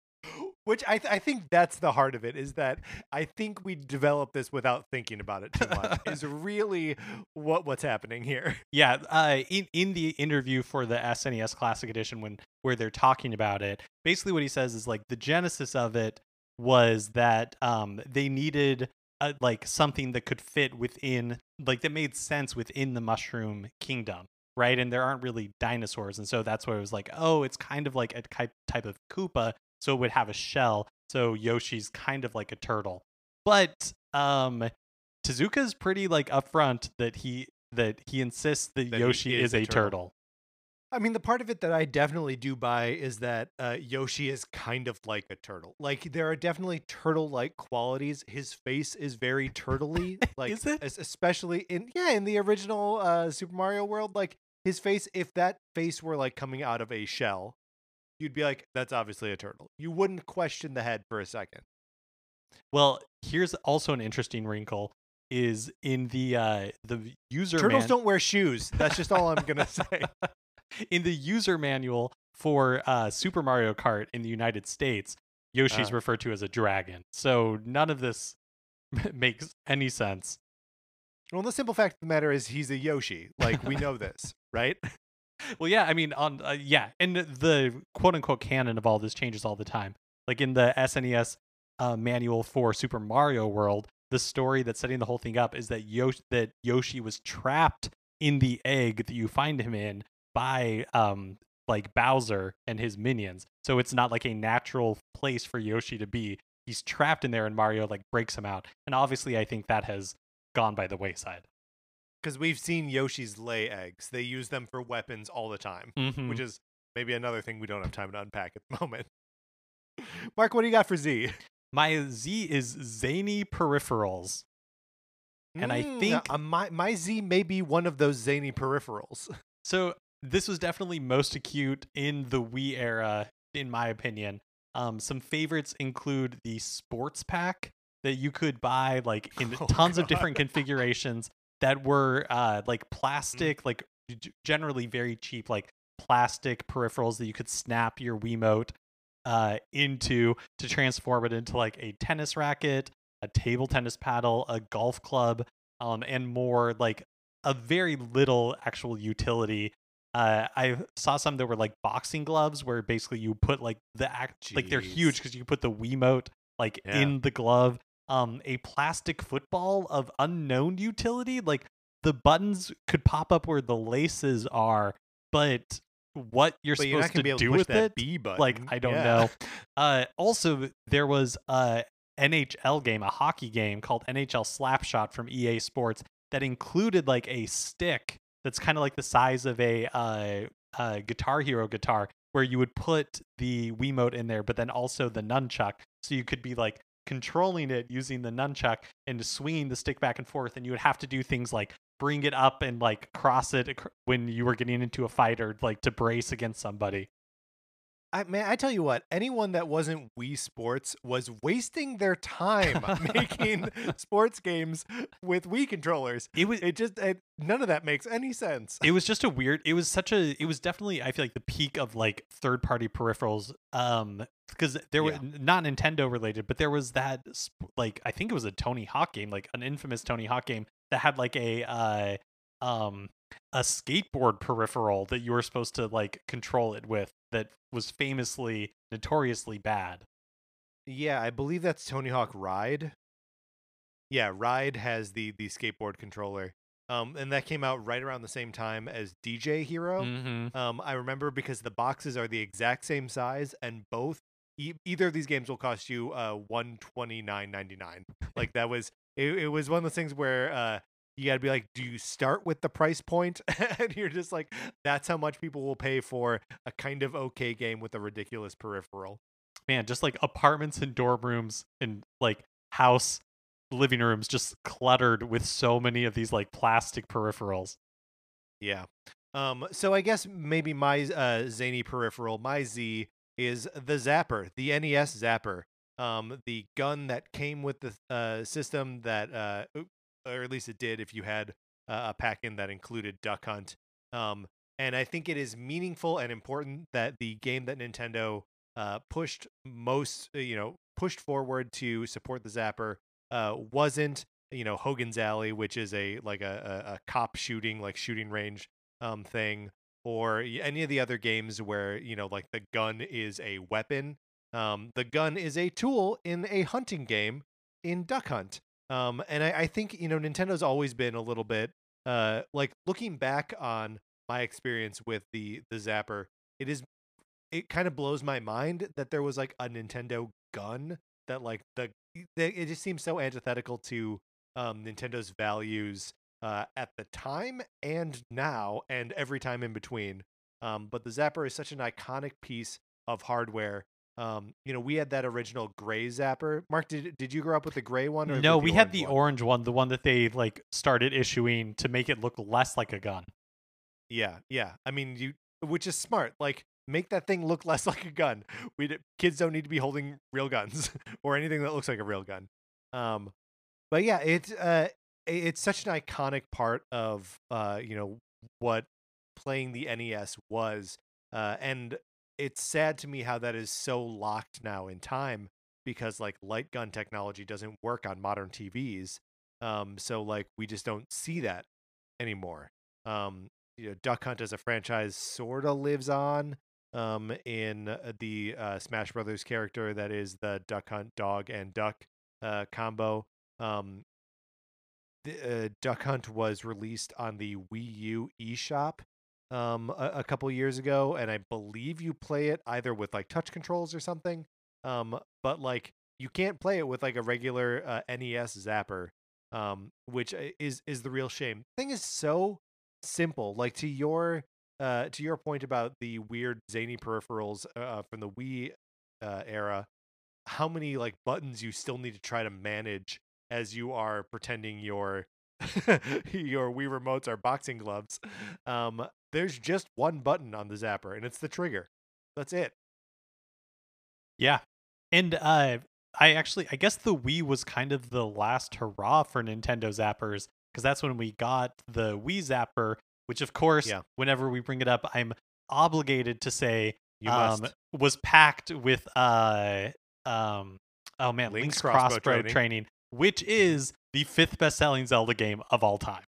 Speaker 1: Which I, th- I think that's the heart of it is that I think we developed this without thinking about it too much is really what what's happening here.
Speaker 2: yeah, uh, in in the interview for the SNES Classic Edition, when where they're talking about it, basically what he says is like the genesis of it was that um they needed uh like something that could fit within like that made sense within the Mushroom Kingdom, right? And there aren't really dinosaurs, and so that's where it was like, oh, it's kind of like a type type of Koopa, so it would have a shell. So Yoshi's kind of like a turtle, but um. Tezuka's pretty like upfront that he that he insists that,
Speaker 1: That
Speaker 2: Yoshi
Speaker 1: is
Speaker 2: is,
Speaker 1: a
Speaker 2: a
Speaker 1: turtle.
Speaker 2: turtle.
Speaker 1: I mean, the part of it that I definitely do buy is that uh, Yoshi is kind of like a turtle. Like there are definitely turtle-like qualities. His face is very turtley. Like
Speaker 2: Is it?
Speaker 1: especially in yeah in the original uh, Super Mario World. Like his face, if that face were like coming out of a shell, you'd be like, that's obviously a turtle. You wouldn't question the head for a second.
Speaker 2: Well, here's also an interesting wrinkle is in the uh the user
Speaker 1: Turtles
Speaker 2: man-
Speaker 1: don't wear shoes. That's just all I'm gonna say.
Speaker 2: in the user manual for uh Super Mario Kart in the United States, Yoshi's
Speaker 1: Uh.
Speaker 2: referred to as a dragon. So none of this makes any sense.
Speaker 1: Well, the simple fact of the matter is he's a Yoshi. Like we know this, right?
Speaker 2: Well, yeah, I mean, on uh, yeah, and the quote unquote canon of all this changes all the time. Like in the SNES uh, manual for Super Mario World, the story that's setting the whole thing up is that Yoshi that Yoshi was trapped in the egg that you find him in by um like Bowser and his minions. So it's not like a natural place for Yoshi to be. He's trapped in there and Mario like breaks him out. And obviously I think that has gone by the wayside.
Speaker 1: Because we've seen Yoshi's lay eggs. They use them for weapons all the time,
Speaker 2: Mhm.
Speaker 1: which is maybe another thing we don't have time to unpack at the moment. Mark, what do you got for Z?
Speaker 2: My Z is zany peripherals. And I
Speaker 1: Mm,
Speaker 2: think-
Speaker 1: uh, my my Z may be one of those zany peripherals.
Speaker 2: So this was definitely most acute in the Wii era, in my opinion. Um, some favorites include the sports pack that you could buy like in
Speaker 1: Oh,
Speaker 2: tons of different configurations that were uh, like plastic, like generally very cheap, like plastic peripherals that you could snap your Wiimote uh, into to transform it into like a tennis racket, a table tennis paddle, a golf club, um, and more like a very little actual utility. Uh, I saw some that were like boxing gloves, where basically you put like the act, like they're huge because you put the Wiimote like
Speaker 1: Yeah.
Speaker 2: in the glove. Um, a plastic football of unknown utility, like the buttons could pop up where the laces are, but what you're
Speaker 1: but you're
Speaker 2: supposed
Speaker 1: gonna
Speaker 2: to do
Speaker 1: to push
Speaker 2: with
Speaker 1: that
Speaker 2: it,
Speaker 1: B button.
Speaker 2: like I don't
Speaker 1: Yeah.
Speaker 2: know. Uh, also, there was a NHL game, a hockey game called NHL Slapshot from EA Sports that included like a stick that's kind of like the size of a uh, uh, Guitar Hero guitar, where you would put the Wiimote in there, but then also the nunchuck, so you could be like controlling it using the nunchuck and swinging the stick back and forth, and you would have to do things like bring it up and like cross it when you were getting into a fight or like to brace against somebody.
Speaker 1: I man, I tell you what, anyone that wasn't Wii Sports was wasting their time making sports games with Wii controllers.
Speaker 2: It was
Speaker 1: It just it, none of that makes any sense.
Speaker 2: it was just a weird it was such a it was definitely i feel like the peak of like third party peripherals um because there were
Speaker 1: Yeah.
Speaker 2: not nintendo related but there was that like i think it was a tony hawk game like an infamous tony hawk game that had like a uh um a skateboard peripheral that you were supposed to like control it with that was famously notoriously bad
Speaker 1: Yeah, I believe that's Tony Hawk Ride. Yeah, Ride has the the skateboard controller. Um, and that came out right around the same time as DJ Hero.
Speaker 2: mm-hmm.
Speaker 1: Um, I remember because the boxes are the exact same size, and both e- either of these games will cost you uh one twenty nine ninety nine. Like that was it, it. was one of those things where uh you got to be like, do you start with the price point, and you're just like, that's how much people will pay for a kind of okay game with a ridiculous peripheral.
Speaker 2: man just like apartments and dorm rooms and like house living rooms just cluttered with so many of these like plastic peripherals
Speaker 1: Yeah. Um. So I guess maybe my uh zany peripheral, my Z is the Zapper, the NES Zapper. Um, the gun that came with the uh system that uh, or at least it did if you had a pack in that included Duck Hunt. Um, and I think it is meaningful and important that the game that Nintendo uh pushed most, uh, you know, pushed forward to support the Zapper uh wasn't you know Hogan's Alley, which is a like a, a, a cop shooting like shooting range um thing, or any of the other games where you know like the gun is a weapon. Um, the gun is a tool in a hunting game in Duck Hunt. Um, and I, I think you know Nintendo's always been a little bit uh like looking back on my experience with the the Zapper, it is it kind of blows my mind that there was like a Nintendo gun that like the they- it just seems so antithetical to um Nintendo's values uh at the time and now and every time in between. Um but the Zapper is such an iconic piece of hardware. Um you know, we had that original gray Zapper. Mark did did you grow up with the gray one or
Speaker 2: no we had the
Speaker 1: one?
Speaker 2: orange one the one that they like started issuing to make it look less like a gun
Speaker 1: Yeah, yeah. I mean, you, which is smart. Like, make that thing look less like a gun. We d- kids don't need to be holding real guns or anything that looks like a real gun. Um, but yeah, it's uh, it's such an iconic part of uh, you know, what playing the NES was. Uh, and it's sad to me how that is so locked now in time because like light gun technology doesn't work on modern TVs. Um, so like we just don't see that anymore. Um, you know, Duck Hunt as a franchise sort of lives on um, in uh, the uh, Smash Brothers character that is the Duck Hunt dog and duck uh, combo. Um, the, uh, Duck Hunt was released on the Wii U eShop um, a, a couple years ago, and I believe you play it either with like touch controls or something. Um, but like you can't play it with like a regular uh, NES zapper, um, which uh, is is the real shame. thing is so simple. Like to your uh, to your point about the weird zany peripherals uh, from the Wii uh, era, how many like buttons you still need to try to manage as you are pretending your your Wii remotes are boxing gloves. Um, there's just one button on the zapper, and it's the trigger. That's it.
Speaker 2: Yeah, and uh, I actually I guess the Wii was kind of the last hurrah for Nintendo zappers because that's when we got the Wii Zapper, which of course,
Speaker 1: Yeah.
Speaker 2: whenever we bring it up, I'm obligated to say
Speaker 1: You
Speaker 2: um,
Speaker 1: must.
Speaker 2: was packed with uh um oh man
Speaker 1: Link's
Speaker 2: Link's,
Speaker 1: crossbow
Speaker 2: crossbow,
Speaker 1: training.
Speaker 2: training. Which is the fifth best selling Zelda game of all time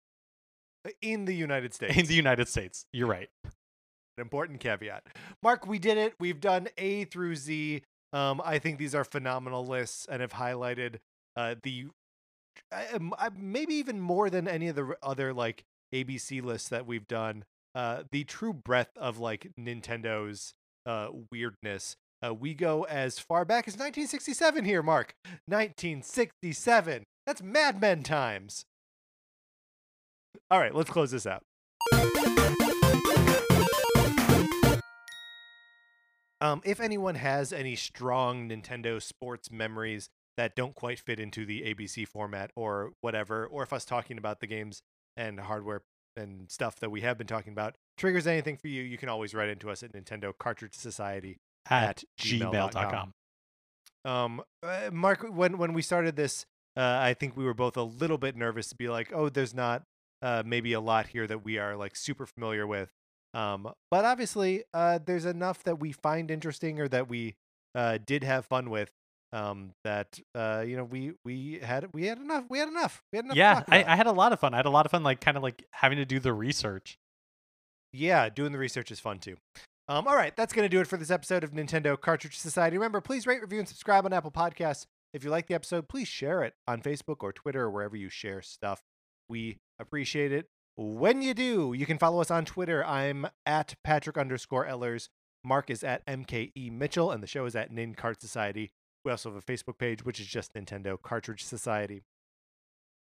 Speaker 1: In the United States.
Speaker 2: in the United States. You're right.
Speaker 1: an important caveat. Mark, we did it. We've done A through Z. Um, I think these are phenomenal lists and have highlighted uh, the uh, um, uh, maybe even more than any of the other like ABC lists that we've done. Uh, the true breadth of like Nintendo's uh, weirdness. Uh, we go as far back as 1967 here, Mark. 1967. That's Mad Men times. All right, let's close this out. Um, if anyone has any strong Nintendo sports memories that don't quite fit into the ABC format or whatever, or if us talking about the games and hardware and stuff that we have been talking about triggers anything for you, you can always write into us at Nintendo Cartridge Society.
Speaker 2: At,
Speaker 1: gmail.com. Um, uh, Mark, when when we started this, uh, I think we were both a little bit nervous to be like, oh, there's not uh, maybe a lot here that we are like super familiar with. Um, but obviously, uh, there's enough that we find interesting or that we uh, did have fun with. Um, that uh, you know, we we had we had enough. We had enough. We had enough.
Speaker 2: Yeah, I. I had a lot of fun. I had a lot of fun, like kind of like having to do the research.
Speaker 1: Yeah, doing the research is fun too. Um, all right, that's going to do it for this episode of Nintendo Cartridge Society. Remember, please rate, review, and subscribe on Apple Podcasts. If you like the episode, please share it on Facebook or Twitter or wherever you share stuff. We appreciate it. When you do, you can follow us on Twitter. I'm at Patrick underscore Ellers. Mark is at MKE Mitchell, and the show is at Nin Cart Society. We also have a Facebook page, which is just Nintendo Cartridge Society.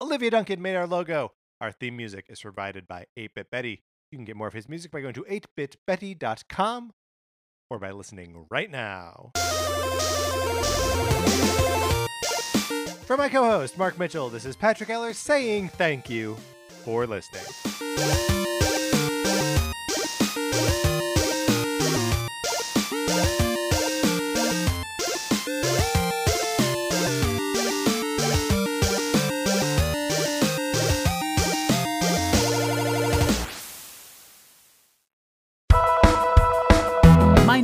Speaker 1: Olivia Duncan made our logo. Our theme music is provided by 8-Bit Betty. You can get more of his music by going to 8bitbetty.com or by listening right now. For my co host, Mark Mitchell, this is Patrick Eller saying thank you for listening.